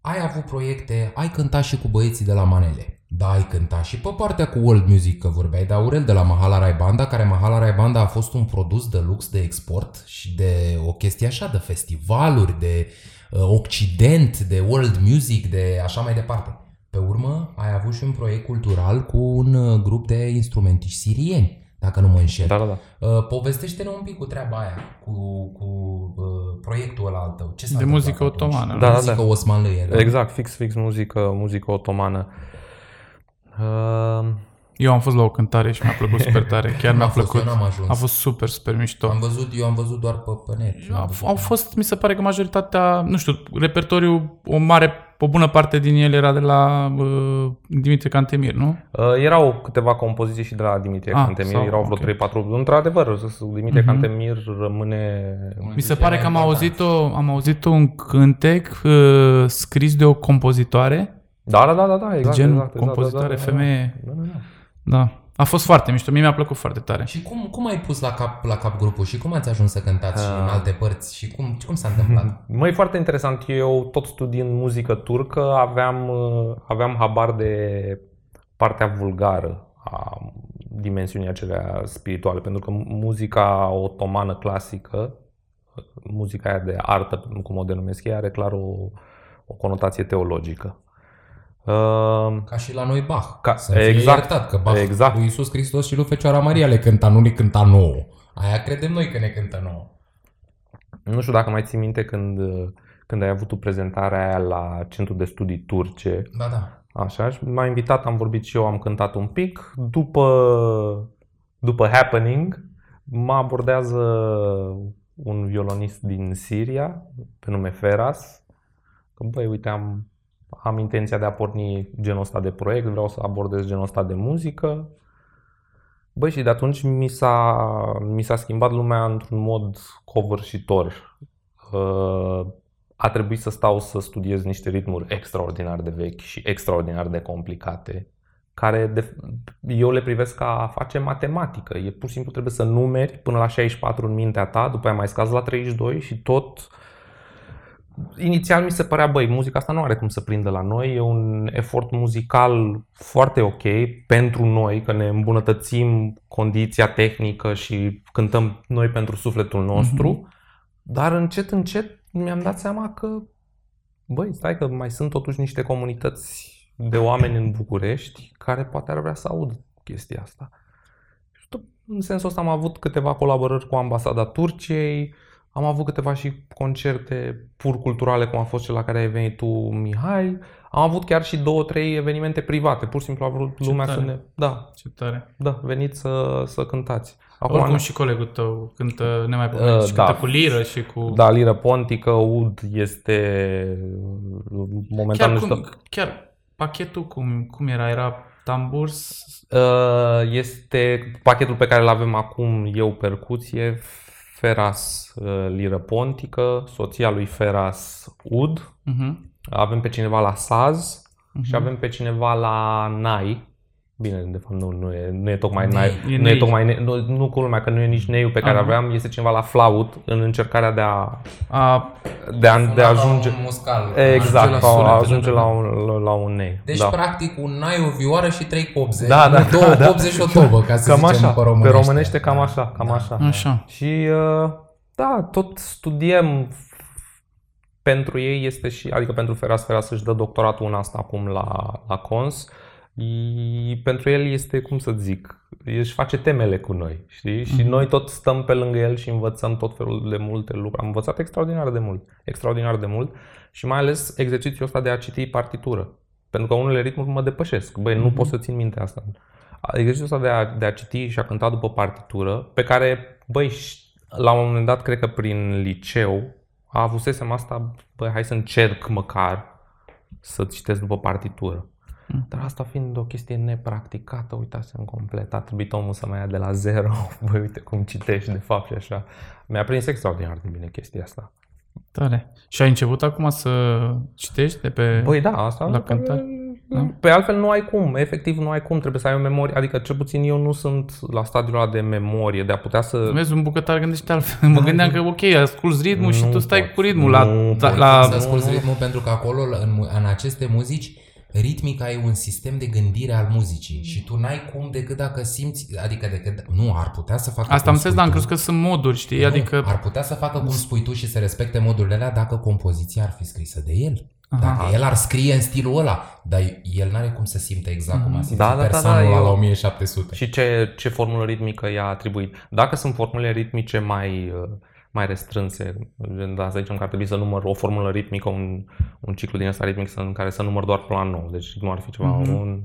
ai avut proiecte, ai cântat și cu băieții de la Manele. Da, ai cântat și pe partea cu world music, că vorbeai de Aurel de la Mahala Rai Banda, care Mahala Rai Banda a fost un produs de lux de export și de o chestie așa, de festivaluri, de uh, Occident, de world music, de așa mai departe. Pe urmă, ai avut și un proiect cultural cu un uh, grup de instrumentiști sirieni, dacă nu mă înșel. Da, da, da. Uh, povestește-ne un pic cu treaba aia, cu, cu uh, proiectul ăla al tău. Ce s-a De întâmplat muzică atunci? otomană, De Da, da, muzică da. osmanlâie. Da? Exact, fix, fix muzică, muzică otomană. Uh, Eu am fost la o cântare și mi-a plăcut super tare. <laughs> Chiar mi-a Am fost, plăcut. eu n-am ajuns. A fost super, super mișto. Am văzut, eu am văzut doar pe, pe net. Au, au fost, mi se pare că majoritatea, nu știu, repertoriul, o mare, o bună parte din el era de la uh, Dimitrie Cantemir, nu? Uh, erau câteva compoziții și de la Dimitrie Ah, Cantemir, sau- erau vreo ok. 3-4. Într-adevăr, Dimitrie Mhm. Cantemir rămâne... Mi se pare că am auzit-o, am auzit un cântec uh, scris de o compozitoare, Da, da, da, da, da exact. gen exact, exact, compozitoare da, da, da, femeie. Da, da, da. Da. A fost foarte mișto, mie mi-a plăcut foarte tare. Și cum, cum ai pus la cap, la cap grupul și cum ați ajuns să cântați și în Ah. alte părți și cum, cum s-a întâmplat? <laughs> Măi, foarte interesant. Eu, tot studiind muzică turcă, aveam, uh, aveam habar de partea vulgară a dimensiunii acelea spirituale, pentru că muzica otomană clasică, muzica aia de artă, cum o denumesc ei, are clar o, o conotație teologică. Uh, Ca și la noi Bach. Ca- să fie exact, iertat că Bach exact. lui Iisus Hristos și lui Fecioara Maria le cânta, nu le cânta nouă. Aia credem noi că ne cântă nouă. Nu știu dacă mai ții minte când, când ai avut tu prezentarea aia la Centrul de Studii Turce. Da, da. Așa, și m-a invitat, am vorbit și eu, am cântat un pic. După, după Happening, mă abordează un violonist din Siria, pe nume Feras. Că, băi, uite, am, am intenția de a porni genul ăsta de proiect, vreau să abordez genul ăsta de muzică. Băi, și de atunci mi s-a, mi s-a schimbat lumea într-un mod covârșitor. Uh, a trebuit să stau să studiez niște ritmuri extraordinar de vechi și extraordinar de complicate, care de, eu le privesc ca a face matematică. E pur și simplu trebuie să numeri până la 64 în mintea ta, după aia mai scazi la 32 și tot Inițial mi se părea, băi, muzica asta nu are cum să prindă la noi, e un efort muzical foarte ok pentru noi, că ne îmbunătățim condiția tehnică și cântăm noi pentru sufletul nostru, dar încet, încet mi-am dat seama că, băi, stai că mai sunt totuși niște comunități de oameni în București care poate ar vrea să aud chestia asta. Și tot în sensul ăsta am avut câteva colaborări cu ambasada Turciei, am avut câteva și concerte pur culturale, cum a fost cel la care ai venit tu, Mihai. Am avut chiar și două, trei evenimente private. Pur și simplu a vrut Ce lumea tare. să ne... Da, Ce tare. da, veniți să, să cântați. Oricum ne- și colegul tău cântă nemaipomenit Uh, și da. cântă cu liră și cu... Da, Liră Pontică, Ud este momentan chiar, nu cum, știu. chiar pachetul cum, cum era? Era tambur? s- Uh, Este pachetul pe care îl avem acum eu percuție, Feras uh, Liră Pontică, soția lui Feras Ud, Mhm. avem pe cineva la Saz și Mhm. avem pe cineva la Nai. Bine, de fapt nu, nu, e, nu e tocmai Nei. Nai, E nu e Nei. tocmai Nei, nu, nu cu lumea, că nu e nici Neiul pe care Aha. aveam, este cineva la Flaut în încercarea de a, A, de a, de a ajunge... Un muscal. Exact, la a sunetele, ajunge da. la un, la un Nei. Deci, da. practic, un nai, o vioară și trei copze. Da, da, Două da, da. copze și o tobă, ca să Cam zicem așa, pe pe românește. românește cam așa, cam Da. așa. așa. Și uh, da, tot studiem pentru ei este și, adică pentru Feras Feras își dă doctoratul în asta acum la, la Cons. I, pentru el este, cum să zic, își face temele cu noi, știi? Și Mhm. noi tot stăm pe lângă el și învățăm tot felul de multe lucruri. Am învățat extraordinar de mult, extraordinar de mult și mai ales exercițiul ăsta de a citi partitură. Pentru că unele ritmuri mă depășesc. Băi, nu Mhm. pot să țin minte asta. Exercițiul ăsta de a, de a citi și a cânta după partitură, pe care, băi, ș- la un moment dat, cred că prin liceu, avusesem asta, băi, hai să încerc măcar să citesc după partitură. Mm. Dar asta fiind o chestie nepracticată, uitasem complet. A trebuit omul să mă ia de la zero. <laughs> Băi, uite cum citești de fapt și așa. Mi-a prins extraordinar de bine chestia asta. Tare. Și ai început acum să citești de pe... Băi, da, asta... La cântat? Da. Pe altfel nu ai cum, efectiv nu ai cum, trebuie să ai o memorie, adică cel puțin eu nu sunt la stadiul ăla de memorie, de a putea să... Vezi, un bucătar gândește altfel. Mă gândeam că, ok, asculti ritmul și Nu tu stai poți. cu ritmul la, Nu la, poți. la, Să asculti nu, nu. ritmul pentru că acolo, în, mu- în aceste muzici, ritmica e un sistem de gândire al muzicii și tu n-ai cum decât dacă simți, adică decât, nu, ar putea să facă Asta cum am înțeles, spui dar am tu. crezut că sunt moduri, știi? Nu, Adică... Ar putea să facă cum spui tu și să respecte modurile alea dacă compoziția ar fi scrisă de el. Aha. Dacă el ar scrie în stilul ăla, dar el n-are cum să simte exact cum a simțit Da, da, da, persoanul da, ăla eu- la 1700. Și ce, ce formulă ritmică i-a atribuit. Dacă sunt formule ritmice mai, uh, mai restrânse, gen, da, să zicem că ar trebui să număr o formulă ritmică, un, un ciclu din ăsta ritmic să- în care să număr doar până la 9. Deci nu ar fi ceva Mhm. un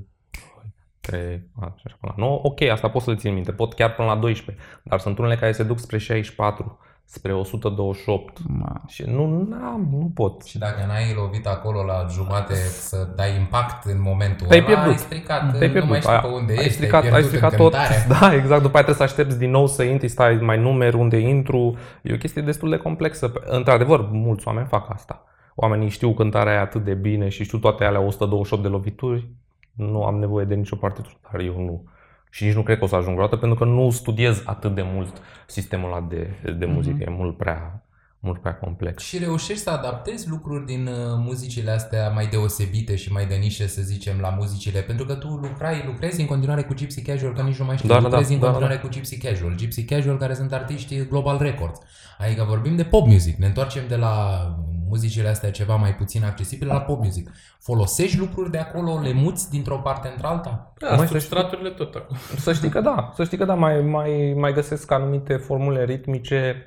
spre așa, până la 9, ok, asta pot să-l țin minte, pot chiar până la 12, dar sunt unele care se duc spre 64, spre 128 Ma. și nu, n-am, nu pot. Și dacă n-ai lovit acolo la jumate să dai impact în momentul Te-ai ăla, pierdut. ai stricat, Te-ai nu pierdut. mai știu Ai- pe unde ai ești, stricat, ai ai pierdut stricat tot. încântarea. <laughs> Da, exact. După aia trebuie să aștepți din nou să intri, stai mai numeri unde intru. E o chestie destul de complexă. Într-adevăr, mulți oameni fac asta. Oamenii știu cântarea aia atât de bine și știu toate alea 128 de lovituri. Nu am nevoie de nicio partitură, dar eu nu. Și nici nu cred că o să ajung vreodată, pentru că nu studiez atât de mult sistemul ăla de, de muzică. E mult prea, mult prea complex. Și reușești să adaptezi lucruri din uh, muzicile astea mai deosebite și mai de nișe, să zicem, la muzicile, pentru că tu lucrai, lucrezi în continuare cu Gypsy Casual, că nici nu mai știu, Da, da, lucrezi da, în da, continuare da. cu Gypsy Casual, Gypsy Casual care sunt artiști Global Records. Adică vorbim de pop music, ne întoarcem de la muzicile astea ceva mai puțin accesibile la pop music. Folosești lucruri de acolo, le muți dintr-o parte într-alta? Da, Mai să substraturile tot acum. Să știi că da, să știi că da, mai, mai, mai găsesc anumite formule ritmice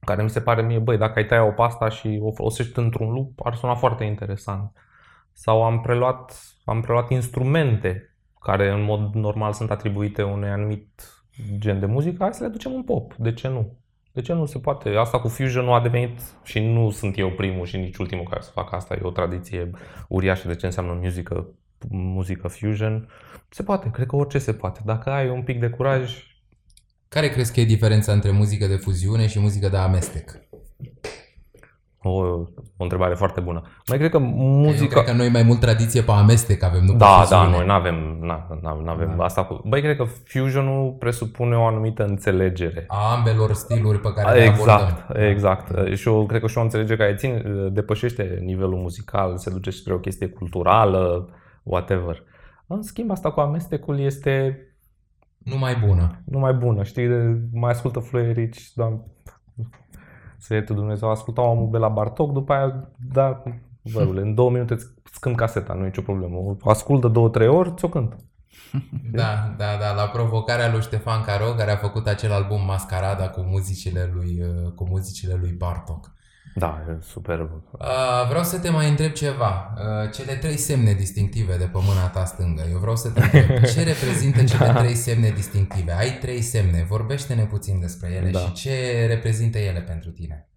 care mi se pare mie, băi, dacă ai tăia o pasta și o folosești într-un loop, ar suna foarte interesant. Sau am preluat, am preluat instrumente care în mod normal sunt atribuite unui anumit gen de muzică, hai să le ducem în pop. De ce nu? De ce nu se poate? Asta cu fusion nu a devenit și nu sunt eu primul și nici ultimul care să fac asta. E o tradiție uriașă de ce înseamnă muzică, muzică fusion. Se poate, cred că orice se poate. Dacă ai un pic de curaj, Care crezi că e diferența între muzică de fuziune și muzică de amestec? O, o întrebare foarte bună. Mai cred că Eu muzica... cred că noi mai mult tradiție pe amestec avem, nu pe Da, fuziune. da, noi nu avem, nu avem Da. asta cu... Băi, cred că fusionul presupune o anumită înțelegere. A ambelor stiluri pe care le abordăm. Exact, exact. Și eu cred că și o înțelegere care țin, depășește nivelul muzical, se duce spre o chestie culturală, whatever. În schimb, asta cu amestecul este Nu mai bună. numai bună, știi, de- mai ascultă fluierici, doamne, să ierte Dumnezeu, asculta omul de la Bartok, după aia, da, vărule, în două minute îți schimb caseta, nu e nicio problemă. O ascultă două, trei ori, ți-o cânt. <laughs> Da, da, da, la provocarea lui Ștefan Caro, care a făcut acel album Mascarada cu muzicile lui, uh, cu muzicile lui Bartok. Da, e superb. Uh, vreau să te mai întreb ceva. Uh, cele trei semne distinctive de pe mâna ta stângă. Eu vreau să te întreb, <laughs> ce reprezintă cele trei semne distinctive? Ai trei semne, vorbește-ne puțin despre ele Da. și ce reprezintă ele pentru tine.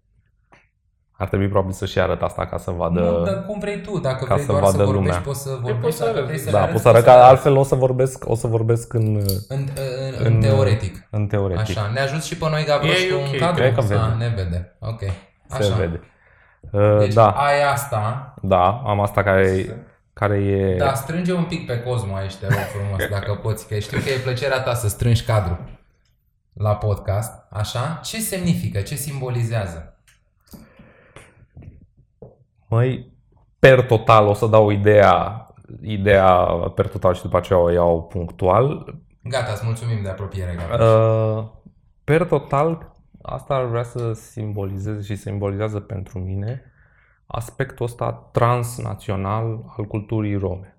Ar trebui probabil să-și arăt asta ca să vadă... Nu, dar cum vrei tu, dacă ca vrei să doar să vadă vorbești, lumea. poți să poți vorbești, să dacă arăți. vrei să le da, arăți, pot să arăt că poți să altfel o să vorbesc, o să vorbesc în, În, în, în, în teoretic. În teoretic. Așa, ne ajut și pe noi, Gavroș, E cu ok, un cadru? cred că vede. A, ne vede. Ok. Așa. Se vede. Uh, Deci da, ai asta. da, am asta care, care e... Da, strânge un pic pe Cosmo aici, te rog frumos, <laughs> dacă poți, că știu că e plăcerea ta să strângi cadru la podcast. Așa? Ce semnifică? Ce simbolizează? Măi, per total, o să dau ideea, ideea per total și după aceea o iau punctual. Gata, îți mulțumim de apropiere, Gavroș. Uh, per total, asta ar vrea să simbolizeze și simbolizează pentru mine aspectul ăsta transnațional al culturii rome.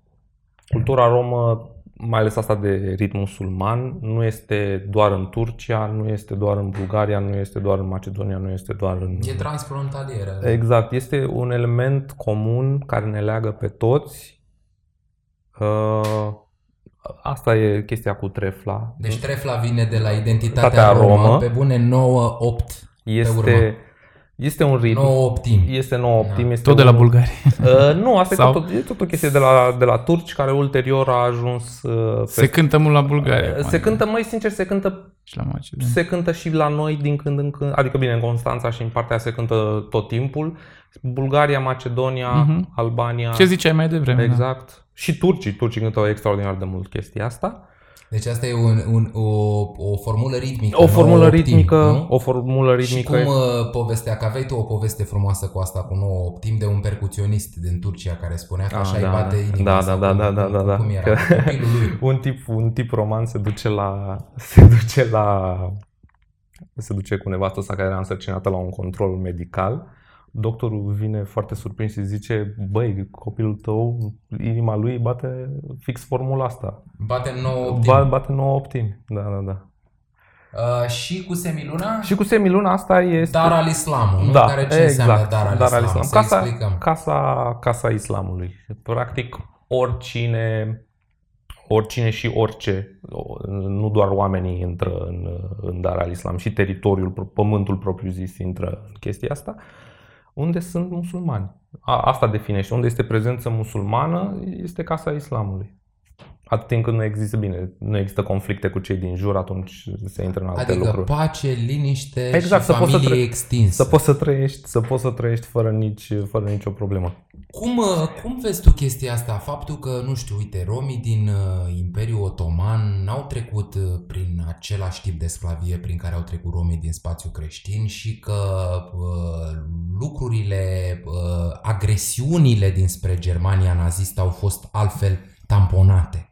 Cultura romă, mai ales asta de ritm musulman, nu este doar în Turcia, nu este doar în Bulgaria, nu este doar în Macedonia, nu este doar în... E transfrontalieră. Exact, este un element comun care ne leagă pe toți. Uh, asta e chestia cu trefla. Deci trefla vine de la identitatea Tatea romă, romă. pe bune 9-8 pe urmă. este, este un ritm. 9 optimi. Este 9 optim. Este Tot de la unul- Bulgaria. <laughs> Uh, nu, asta Sau- e, tot, e tot o chestie de la, de la turci care ulterior a ajuns uh, Se cântă mult la Bulgaria. se acum, cântă, mai sincer, se cântă Și la Macedonia. Se cântă și la noi din când în când, adică bine, în Constanța și în partea se cântă tot timpul. Bulgaria, Macedonia, Mhm. Albania. Ce ziceai mai devreme? da. Exact. Și turcii, turcii cântă extraordinar de mult chestia asta. Deci asta e un, un, o, o formulă ritmică. O formulă 9 optimi, ritmică, nu? o formulă Și ritmică. cum uh, povestea, că aveai tu o poveste frumoasă cu asta, cu 9 optim de un percuționist din Turcia care spunea că Ah, așa îi da, bate da. inima. Da, sau da, cum- da, da, cum- da, da. Cum era? Că- Copilul lui. <laughs> un tip, un tip roman se duce la se duce la se duce cu nevastă sa care era însărcinată la un control medical. Doctorul vine foarte surprins și zice, băi, copilul tău, inima lui bate fix formula asta. Bate 9 optim. Ba, bate 9 optimi. Da, da, da. Uh, și cu semiluna? Și cu semiluna asta este... Dar al islamul, nu? da, Care ce înseamnă exact, dar al dar al islam? islam. Să Casa, explicăm. casa, casa islamului. Practic, oricine oricine și orice, nu doar oamenii intră în, în dar al islam, și teritoriul, pământul propriu zis intră în chestia asta, unde sunt musulmani. A, asta definește. Unde este prezență musulmană, este casa islamului. Atât timp cât nu există bine, nu există conflicte cu cei din jur, atunci se intră în alte adică lucruri. pace, liniște exact, și să familie poți să tră- extinsă. Să poți să trăiești, să poți să trăiești fără, nici, fără nicio problemă. Cum, uh, cum vezi tu chestia asta? Faptul că, nu știu, uite, romii din uh, Imperiul Otoman n-au trecut uh, prin același tip de sclavie prin care au trecut romii din spațiu creștin și că uh, lucrurile, uh, agresiunile dinspre Germania nazistă au fost altfel tamponate.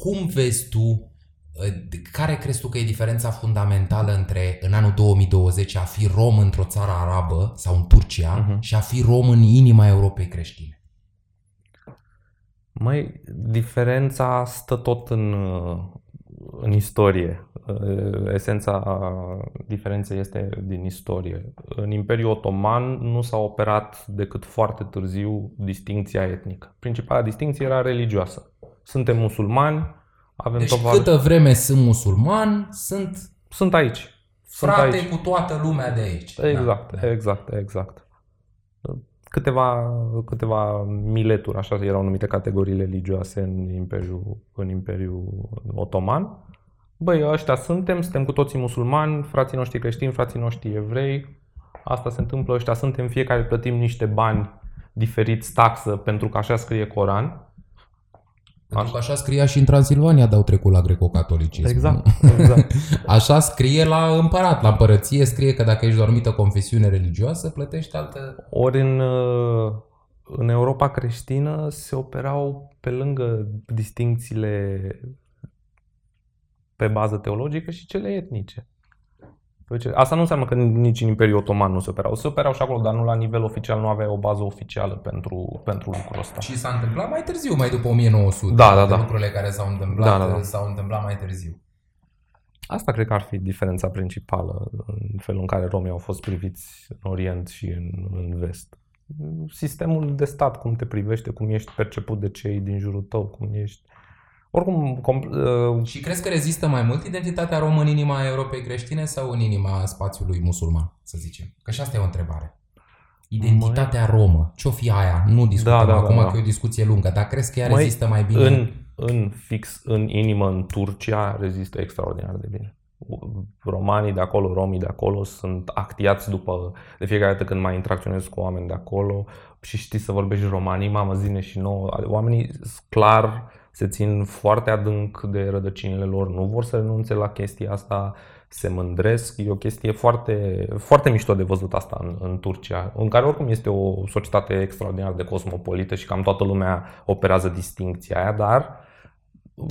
Cum vezi tu uh, care crezi tu că e diferența fundamentală între în anul 2020 a fi rom într-o țară arabă sau în Turcia Mhm. și a fi rom în inima Europei creștine? Mai diferența stă tot în, în istorie. Esența diferenței este din istorie. În Imperiul Otoman nu s-a operat decât foarte târziu distinția etnică. Principala distinție era religioasă. Suntem musulmani, avem Deci tovarăși- câtă vreme sunt musulman, sunt Sunt aici. Sunt frate aici. cu toată lumea de aici. Exact, Da. exact, exact. Câteva, câteva mileturi, așa erau numite categorii religioase în Imperiul, în Imperiul Otoman. Băi, ăștia suntem, suntem cu toții musulmani, frații noștri creștini, frații noștri evrei. Asta se întâmplă, ăștia suntem, fiecare plătim niște bani diferiți taxă pentru că așa scrie Coran. Pentru că așa scria și în Transilvania, de au trecut la greco-catolicism. Exact, nu? <laughs> exact. Așa scrie la împărat, la împărăție, scrie că dacă ești de o anumită confesiune religioasă, plătești altă... Ori în, uh, în Europa creștină se operau pe lângă distincțiile pe bază teologică și cele etnice. Deci, asta nu înseamnă că nici în Imperiul Otoman nu se operau. Se operau și acolo, dar nu la nivel oficial, nu avea o bază oficială pentru, pentru lucrul ăsta. Și s-a întâmplat mai târziu, mai după 1900. Da, da, Toate da. Lucrurile care s-au întâmplat, Da, da, da. s-au întâmplat mai târziu. Asta cred că ar fi diferența principală în felul în care romii au fost priviți în Orient și în, în Vest. Sistemul de stat, cum te privește, cum ești perceput de cei din jurul tău, cum ești... Oricum, com, uh, Și crezi că rezistă mai mult identitatea romă în inima Europei creștine sau în inima spațiului musulman, să zicem? Că și asta e o întrebare. Identitatea romă, ce-o fi aia? Nu discutăm Da, da, acum da, da. că e o discuție lungă, dar crezi că ea Măi, rezistă mai bine? în, în fix, în inimă, în Turcia, rezistă extraordinar de bine. Romanii de acolo, romii de acolo sunt actiați după, de fiecare dată când mai interacționez cu oameni de acolo și știi să vorbești romanii, mamă, zine și nouă. Oamenii clar se țin foarte adânc de rădăcinile lor, nu vor să renunțe la chestia asta, se mândresc. E o chestie foarte, foarte mișto de văzut asta în, în Turcia, în care oricum este o societate extraordinar de cosmopolită și cam toată lumea operează distincția aia, dar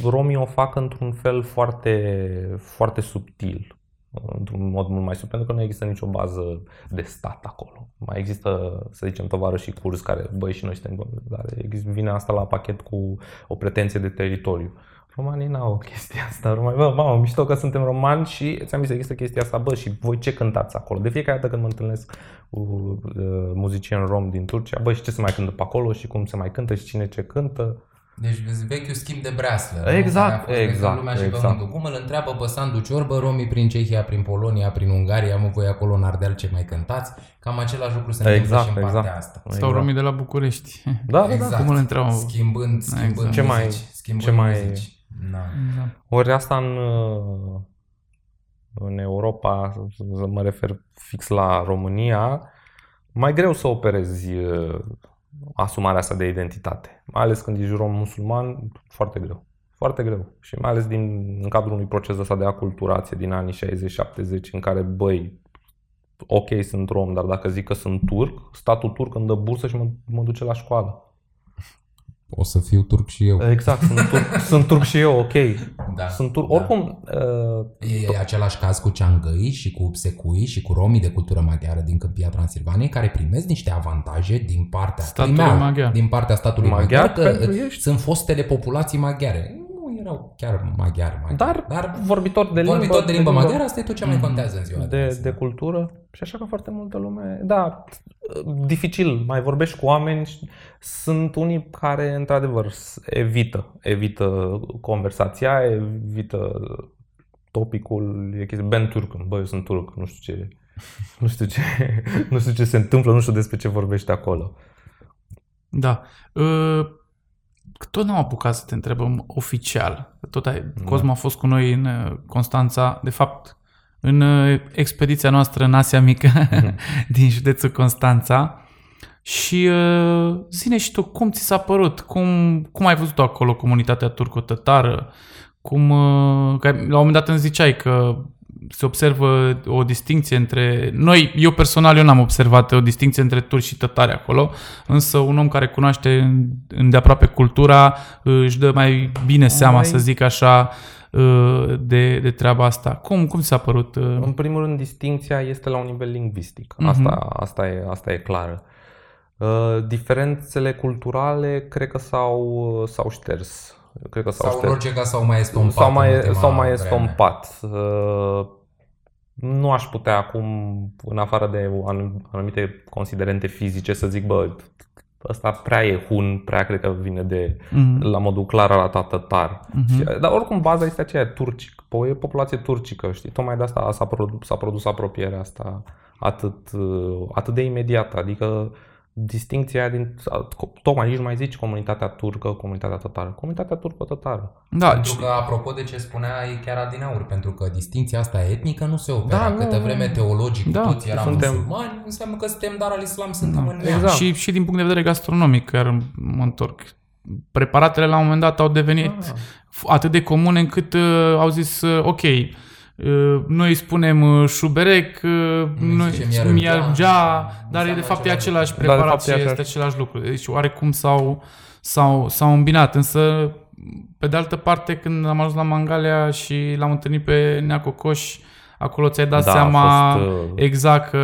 romii o fac într-un fel foarte, foarte subtil, într-un mod mult mai subtil, pentru că nu există nicio bază de stat acolo. Mai există, să zicem, tovarășii curs care, băi, și noi suntem, dar există, vine asta la pachet cu o pretenție de teritoriu. Romanii n-au chestia asta. Romanii, bă, mamă, mișto că suntem romani și ți-am zis, există chestia asta, bă, și voi ce cântați acolo? De fiecare dată când mă întâlnesc cu uh, muzicieni rom din Turcia, bă, și ce se mai cântă pe acolo și cum se mai cântă și cine ce cântă. Deci vechiul schimb de breaslă. Exact, nu? Care a fost de exact, Lumea și exact. pământul. Cum îl întreabă pe Sandu Ciorbă, romii prin Cehia, prin Polonia, prin Ungaria, mă voi acolo în Ardeal ce mai cântați? Cam același lucru se întâmplă Exact, și în exact. partea asta. Sau romii de la București. <laughs> Da, da, exact. da. Cum îl întreabă? Schimbând, schimbând Exact. Ce mai- muzici, schimbând ce mai- muzici. Da. Da. Ori asta în, uh, în Europa, să mă refer fix la România, mai greu să operezi uh, asumarea asta de identitate. Mai ales când ești rom musulman, foarte greu. Foarte greu. Și mai ales din, în cadrul unui proces ăsta de aculturație din anii 60-70, în care, băi, ok, sunt rom, dar dacă zic că sunt turc, statul turc îmi dă bursă și mă, mă duce la școală. O să fiu turc și eu. Exact, sunt turc, <laughs> sunt turc și eu, ok. Da. Sunt turc. Da. Oricum, uh, E același caz cu ceangăi și cu secui și cu romii de cultură maghiară din Câmpia Transilvaniei care primesc niște avantaje din partea Statului primeau maghiar. din partea statului maghiar, Maghiar, că pentru ești- sunt fostele populații maghiare. Nu erau chiar maghiari, maghiari. dar, dar vorbitor de limbă, vorbitor de limbă maghiară, asta e tot ce mai Mhm. contează în ziua de, de, azi. de cultură și așa că foarte multă lume, da, dificil, mai vorbești cu oameni, și sunt unii care într-adevăr s- evită, evită conversația, evită topicul, e chestia, Ben turc, bă, eu sunt turc, nu știu ce, nu știu ce, <laughs> nu știu ce se întâmplă, nu știu despre ce vorbește acolo. Da. Uh, tot n-am apucat să te întrebăm oficial. Tot ai, Cosmo a fost cu noi în uh, Constanța, de fapt, în uh, expediția noastră în Asia Mică <laughs> din județul Constanța. Și uh, zine și tu, cum ți s-a părut? Cum, cum ai văzut acolo comunitatea turco-tătară? Cum, uh, că la un moment dat îmi ziceai că se observă o distinție între... Noi, eu personal, eu n-am observat o distinție între turci și tătari acolo, însă un om care cunoaște îndeaproape cultura își dă mai bine seama, Mai- să zic așa, uh, de, de treaba asta. Cum, cum ți s-a părut? uh? În primul rând, distinția este la un nivel lingvistic. Mhm. Asta, asta, e, asta e clară. Uh, Diferențele culturale cred că s-au, s-au șters. Cred că s-au, Sau șters. Logica s-au mai estompat sau în mai, ultima sau mai vreme. estompat. Uh, Nu aș putea acum, în afară de anum- anumite considerente fizice, să zic, bă, ăsta prea e hun, prea cred că vine de Mhm. la modul clar arătat tătar. Mhm. Și, dar oricum baza este aceea turcic, po- e populație turcică, știi? Tocmai de asta s-a produs, s-a produs apropierea asta atât, uh, atât de imediată, adică distincția din, tocmai nici nu mai zici comunitatea turcă, comunitatea tătară, comunitatea turcă-tătară. Da, Pentru că, apropo de ce spuneai chiar Adinaur, pentru că distinția asta etnică nu se opera. Da, Da, nu, Câtă nu. vreme teologic Da, toți eram suntem- musulmani, înseamnă că suntem dar al islam, suntem Da. în neam. Exact. Și, și din punct de vedere gastronomic, chiar mă întorc. Preparatele la un moment dat au devenit Ah. f- atât de comune încât uh, au zis, uh, ok, uh, noi îi spunem uh, șuberec, uh, noi zicem spunem iarăgea, iargea, dar e înseamnă de fapt e același același lucru. Da, de preparat fapt e și este același. același lucru. Deci oarecum s-au, s-au, s-au îmbinat, însă pe de altă parte când am ajuns la Mangalia și l-am întâlnit pe Nea Cocoș, acolo ți-ai dat Da, a seama fost, uh, exact că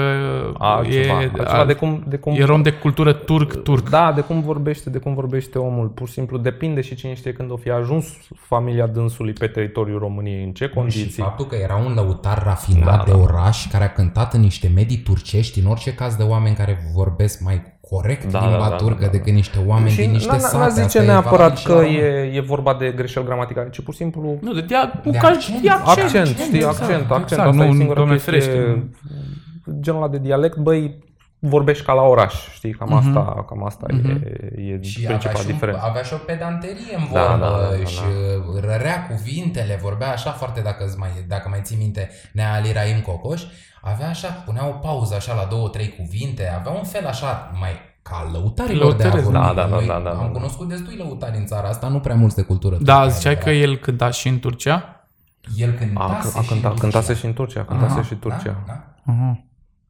Altceva, e, altceva de cum, de cum e rom de cultură turc-turc. Da, de cum vorbește, de cum vorbește omul. Pur și simplu depinde și cine știe când o fi ajuns familia dânsului pe teritoriul României, în ce Și condiții. faptul că era un lăutar rafinat Da, de da. oraș care a cântat în niște medii turcești, în orice caz de oameni care vorbesc mai corect Da, limba da, da, turcă da, da. decât niște oameni și din niște n-a- sate. n-a Asta zice e neapărat valabil și că la români. e, e vorba de greșeli gramaticale, ci pur și simplu Nu, de, dia, De ca, accent. de accent. accent, știi, exact, accent, accent. exact, Asta nu, e singura doamne chestie, ferește. genul ăla de dialect, băi, vorbești ca la oraș, știi, cam Mhm. asta, cam asta e, e Și avea principal și, un, diferență. avea și o pedanterie în Da, vorbă da, da, da, și da. rărea cuvintele, vorbea așa foarte, dacă, îți mai, dacă mai ții minte, Nea Ali Raim Cocoș, avea așa, punea o pauză așa la două, trei cuvinte, avea un fel așa mai ca lăutarilor de a Lăutăresc, vorbi. da, da, da, Noi da, da, Am da. cunoscut destui lăutari în țara asta, nu prea mulți de cultură. Da, turcă, ziceai că adevărat. el cânta și în Turcia? El A, cântase a și cântat, în cântase Turcia. și în Turcia, cântase Aha, și în Turcia. Da, da. Aha.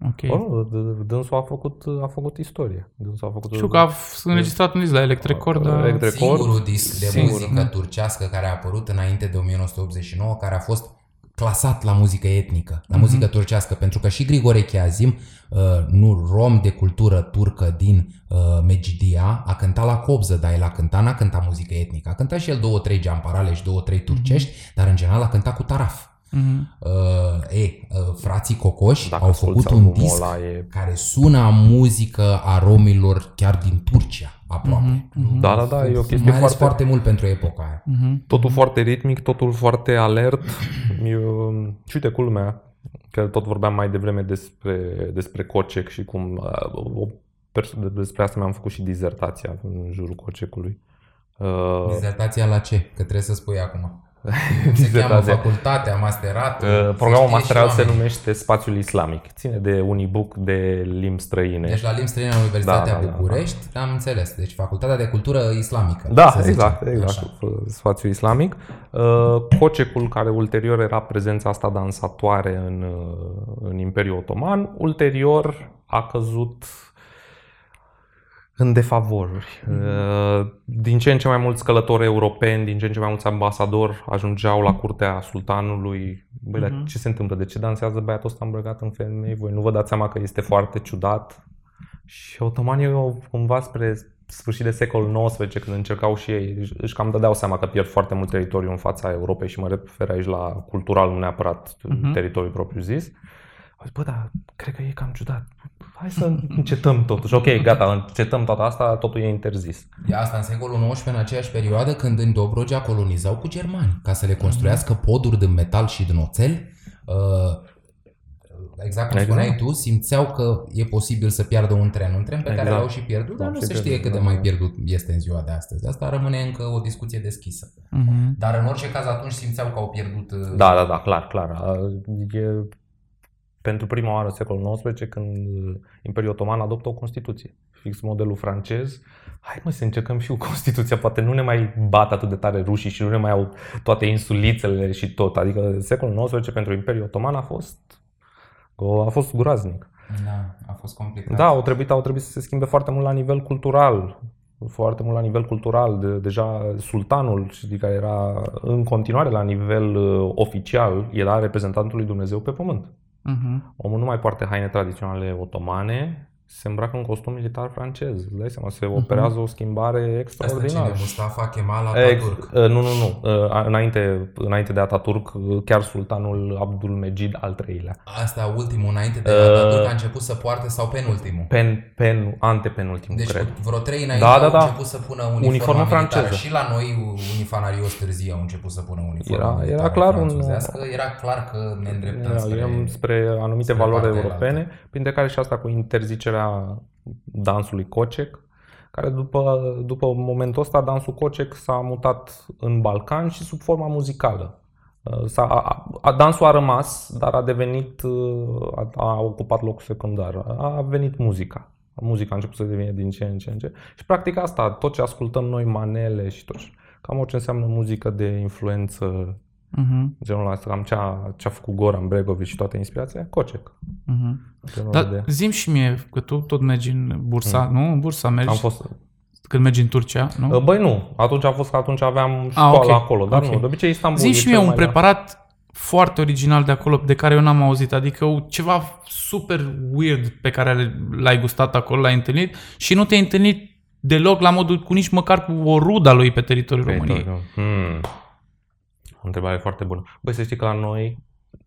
Ok. Oh, d- dânsul a făcut, a făcut istorie. Dânsul a făcut Știu că a f- înregistrat un disc la Elect Record, dar... Elect Record. Singurul disc de Singur, muzică da. turcească care a apărut înainte de 1989, care a fost clasat la muzică etnică, Mhm. la muzică turcească, pentru că și Grigore Chiazim, uh, nu rom de cultură turcă din uh, Megidia, a cântat la cobză, dar el a cântat, n-a cântat muzică etnică. A cântat și el două, trei geamparale și două, trei turcești, dar în general a cântat cu taraf. Mhm. Uh, e, uh, frații Cocoși Dacă au asculti făcut un albumul disc ăla, e- care sună a muzică a romilor chiar din Turcia, aproape. Mhm, Da, da, da, e o chestie Mai ales foarte- foarte mult pentru epoca aia. Mhm. Totul foarte ritmic, totul foarte alert. Eu, și uite, culmea, că tot vorbeam mai devreme despre, despre Cocec și cum uh, o perso- despre asta mi-am făcut și dizertația în jurul Cocecului. Uh, Dizertația la ce? Că trebuie să spui acum. Cum <laughs> se cheamă dizertația. facultatea, masteratul? Uh, Să Programul știe masteral și se oamenii. numește Spațiul Islamic. Ține de Unibook de limbi străine. Deci la limbi străine la Universitatea Da, da, da, București, am înțeles. Deci facultatea de cultură islamică. Da, să zicem. exact, exact. Așa. Spațiul islamic. Uh, Cocecul, care ulterior era prezența asta dansatoare în, uh, în Imperiul Otoman, ulterior a căzut în defavori. Uh, Din ce în ce mai mulți călători europeni, din ce în ce mai mulți ambasadori ajungeau la curtea sultanului. Băi, dar Mhm. ce se întâmplă? De ce dansează băiatul ăsta îmbrăcat în femei? Voi nu vă dați seama că este foarte ciudat? Și otomanii au cumva spre sfârșit de secolul XIX, când încercau și ei, își- își cam dădeau seama că pierd foarte mult teritoriu în fața Europei și mă refer aici la cultural, nu neapărat Mhm. teritoriul propriu zis. Au zis, bă, dar cred că e cam ciudat. Hai să încetăm totuși. Ok, gata, încetăm toată asta, totul e interzis. E asta în secolul XIX, în aceeași perioadă, când în Dobrogea colonizau cu germani, ca să le construiască poduri din metal și din oțel. Uh, exact cum Exact. spuneai tu, simțeau că e posibil să piardă un tren. Un tren pe care Exact. l-au și pierdut, dar L-au nu și se știe pierdut, cât de da, mai da. pierdut este în ziua de astăzi. Asta rămâne încă o discuție deschisă. Mhm. Dar în orice caz atunci simțeau că au pierdut... uh, Da, da, da, clar, clar. A, E pentru prima oară în secolul XIX când Imperiul Otoman adoptă o Constituție. Fix modelul francez. Hai mă să încercăm și cu Constituția, poate nu ne mai bat atât de tare rușii și nu ne mai au toate insulițele și tot. Adică secolul XIX pentru Imperiul Otoman a fost a fost groaznic. Da, a fost complicat. Da, au trebuit, au trebuit să se schimbe foarte mult la nivel cultural. Foarte mult la nivel cultural. De, deja sultanul, știi, care era în continuare la nivel uh, oficial, era reprezentantul lui Dumnezeu pe pământ. Mhm. Omul nu mai poartă haine tradiționale otomane, se îmbracă în costum militar francez. Îți dai seama, se operează o schimbare Asta cine? extraordinară. Mustafa Kemal Ex, Atatürk. uh, nu, nu, nu. Uh, înainte, înainte de Ataturk, uh, chiar sultanul Abdul Megid al treilea. Asta ultimul, înainte de Uh, Atatürk, a început să poarte sau penultimul? Pen, pen, antepenultimul, Deci cred. vreo trei înainte Da, da, au da. început să pună uniforma, Uniforma militară. franceză. Și la noi unifanarios târzii au început să pună uniforma Era- militară era clar un- franțuzească. Era clar că ne îndreptăm Ne spre... aliem spre anumite spre valori partea europene, printre care și asta cu interzicerea dansului cocec, care după, după momentul ăsta dansul cocec s-a mutat în Balcan și sub forma muzicală. Uh, S-a, a, a, dansul a rămas, dar a devenit, uh, a, a ocupat locul secundar. A venit muzica. Muzica a început să devină din ce în ce în ce. Și practic asta, tot ce ascultăm noi, manele și tot. Cam orice înseamnă muzică de influență Mhm. genul ăsta, cam ce a, ce a făcut Goran Bregovic și toată inspirația, Cocec. Mhm. Genul Dar de... zim și mie, că tu tot mergi în bursa, nu? În bursa mergi Am fost... când mergi în Turcia, nu? Băi, nu. Atunci a fost că atunci aveam școală ok. acolo, dar Ok. nu. De obicei Istanbul Zim e și cel mie un mai- preparat foarte original de acolo, de care eu n-am auzit, adică ceva super weird pe care l-ai gustat acolo, l-ai întâlnit și nu te-ai întâlnit deloc la modul cu nici măcar cu o rudă a lui pe teritoriul Pe României. tot, Hmm. O întrebare foarte bună. Băi, să știi că la noi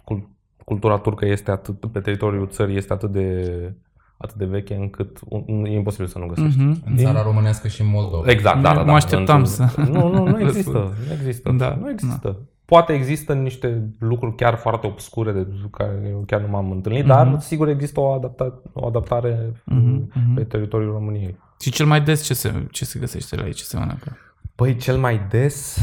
cul- cultura turcă este atât, pe teritoriul țării este atât de atât de veche încât un- e imposibil să nu găsești. Mhm. În țara românească și în Moldova. Exact, da, da, Mă da. așteptam În- să- Nu, nu, nu Răspuns. <laughs> există. Nu există. Da, Nu există. Poate există niște lucruri chiar foarte obscure de care eu chiar nu m-am întâlnit, Mhm. dar sigur există o, adapta, o adaptare Mhm, mhm. pe teritoriul României. Și cel mai des ce se, ce se găsește la aici, ce se mănâncă? Păi cel mai des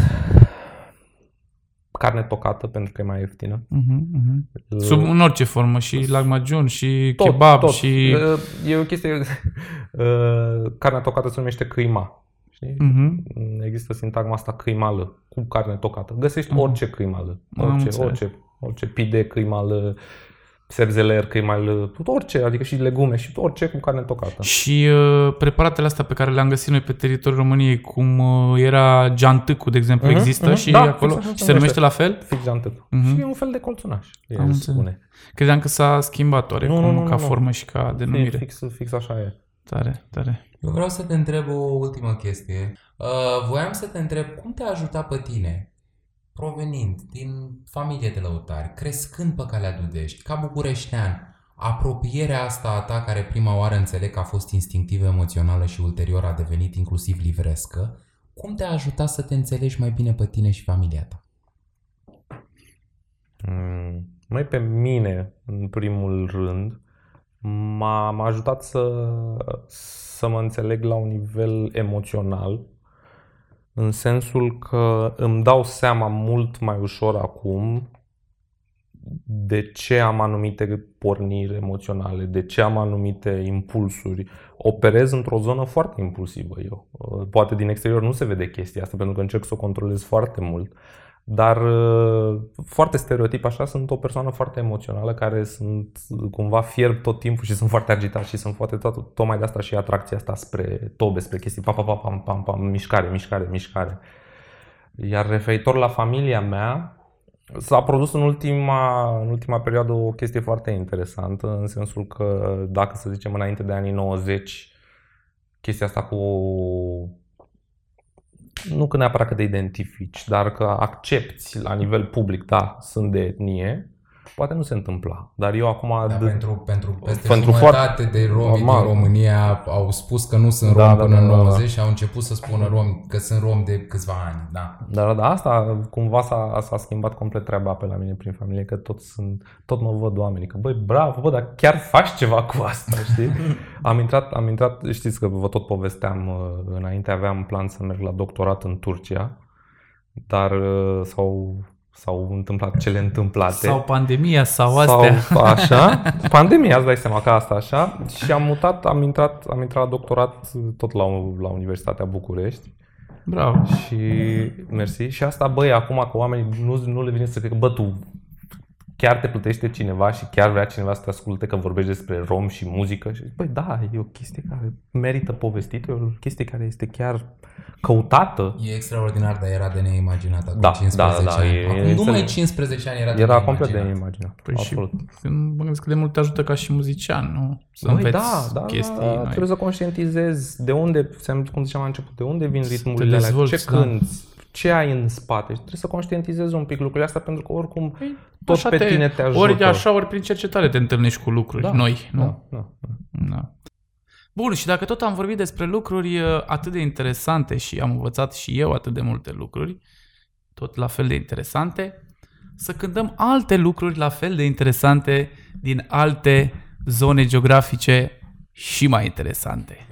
carne tocată pentru că e mai ieftină. Mhm, mhm. Sub, în orice formă, și lahmacun, și Tot, kebab, tot. și... E o chestie... <laughs> uh, Carnea tocată se numește câima. Știi? Mhm. Există sintagma asta câimală, cu carne tocată. Găsești Mhm. orice câimală. Am Orice, înțeles. orice, orice pide câimală, sebzeler câimală, tot orice, adică și legume și orice cu carne tocată. Și uh, preparatele astea pe care le-am găsit noi pe teritoriul României, cum uh, era geantâcul, de exemplu, Mhm, există mhm. și Da, acolo fix așa și se se numește numește. la fel? Fix de atât. Mhm. Și e un fel de colțunaș, el Am înțeles. spune. Credeam că s-a schimbat oarecum Nu, nu, nu, ca nu, nu. formă și ca denumire. Fix, fix așa e. Tare, tare. Eu vreau să te întreb o ultimă chestie. Uh, voiam să te întreb cum te-a ajutat pe tine, provenind din familie de lăutari, crescând pe calea Dudești, ca bucureștean, apropierea asta a ta, care prima oară înțeleg că a fost instinctivă, emoțională și ulterior a devenit inclusiv livrescă, cum te-a ajutat să te înțelegi mai bine pe tine și familia ta? Mm, Mai pe mine, în primul rând, m-a, m-a ajutat să, să mă înțeleg la un nivel emoțional, în sensul că îmi dau seama mult mai ușor acum de ce am anumite porniri emoționale, de ce am anumite impulsuri. Operez într-o zonă foarte impulsivă eu. Poate din exterior nu se vede chestia asta pentru că încerc să o controlez foarte mult. Dar uh, foarte stereotip așa, sunt o persoană foarte emoțională care sunt cumva fierb tot timpul și sunt foarte agitat și sunt foarte tot, tocmai de asta și atracția asta spre tobe, spre chestii pa, pa, pa, pam, pam, pam, mișcare, mișcare, mișcare. Iar referitor la familia mea, s-a produs în ultima, în ultima perioadă o chestie foarte interesantă, în sensul că dacă să zicem înainte de anii 90, chestia asta cu nu că neapărat că te identifici, dar că accepti la nivel public, da, sunt de etnie. Poate nu se întâmpla. Dar eu acum... Da, de- pentru, pentru peste pentru jumătate de romi Normal. din România au spus că nu sunt Da, romi da, până da, în da, da. 90 și au început să spună romi că sunt romi de câțiva ani. Da. Dar da, asta cumva s-a, s-a schimbat complet treaba pe la mine prin familie, că tot, sunt, tot mă văd oamenii, că băi, bravo, bă, dar chiar faci ceva cu asta, știi? <laughs> am, intrat, am intrat, știți că vă tot povesteam, uh, înainte aveam plan să merg la doctorat în Turcia, dar uh, s-au, s-au întâmplat cele întâmplate. Sau pandemia sau astea. Sau așa, <laughs> pandemia, îți dai seama că asta așa. Și am mutat, am intrat, am intrat la doctorat tot la, la Universitatea București. Bravo. Și mersi. Și asta, băi, acum că oamenii nu, nu le vine să cred că, bă, tu chiar te plătește cineva și chiar vrea cineva să te asculte că vorbești despre rom și muzică. Și, băi, da, e o chestie care merită povestită, e o chestie care este chiar căutată. E extraordinar, dar era de neimaginat acum Da, 15 da, da, ani. e- acum, e numai înțeleg. 15 ani era de Era complet de neimaginat. neimaginat. Păi Absolut. și când mă gândesc că de mult te ajută ca și muzician, nu? Să Băi, înveți da, da, chestii da, noi. trebuie să conștientizezi de unde, cum ziceam la început, de unde vin Să ritmurile te alea, dezvolți, ce da. cânti, ce ai în spate. Și trebuie să conștientizezi un pic lucrurile astea pentru că oricum tot Așa pe tine te ajută. Ori așa, ori prin cercetare te întâlnești cu lucruri Da, noi, nu? Da, da, da. Da. Bun, și dacă tot am vorbit despre lucruri uh, atât de interesante și am învățat și eu atât de multe lucruri, tot la fel de interesante, să cântăm alte lucruri la fel de interesante din alte zone geografice și mai interesante.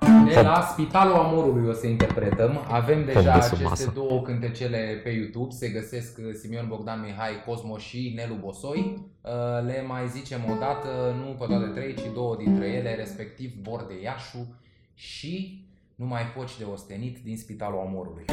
Exact. De la Spitalul Amorului o să interpretăm. Avem deja de sub aceste masă. două cântecele pe YouTube. Se găsesc uh, Simion Bogdan Mihai, Cosmo și Nelu Bosoi. Uh, Le mai zicem o dată, nu pe toate trei, ci două dintre ele, respectiv Bordeiașu și Nu mai poți de ostenit din Spitalul Amorului.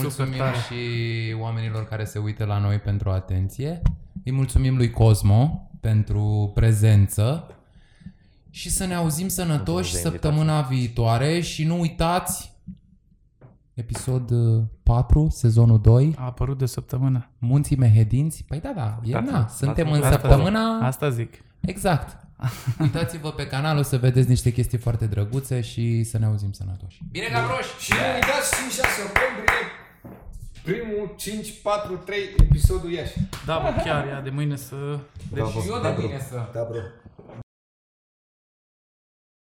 Mulțumim tare. și oamenilor care se uită la noi pentru atenție. Îi mulțumim lui Cosmo pentru prezență. Și să ne auzim sănătoși de săptămâna viitoare și nu uitați episod uh, 4, sezonul 2, A apărut de săptămână. Munții Mehedinți. Păi da, da, e, Uitați-vă, na, suntem în uitați-vă. săptămâna... Asta zic. Exact. <laughs> Uitați-vă pe canal, o să vedeți niște chestii foarte drăguțe și să ne auzim sănătoși. Bine, Gavroș! Și nu uitați 5-6 octombrie, primul 5-4-3 episodul Iași. Da, bă, chiar, ia de mâine să... Bravo. Și eu de bine să... Da, bro.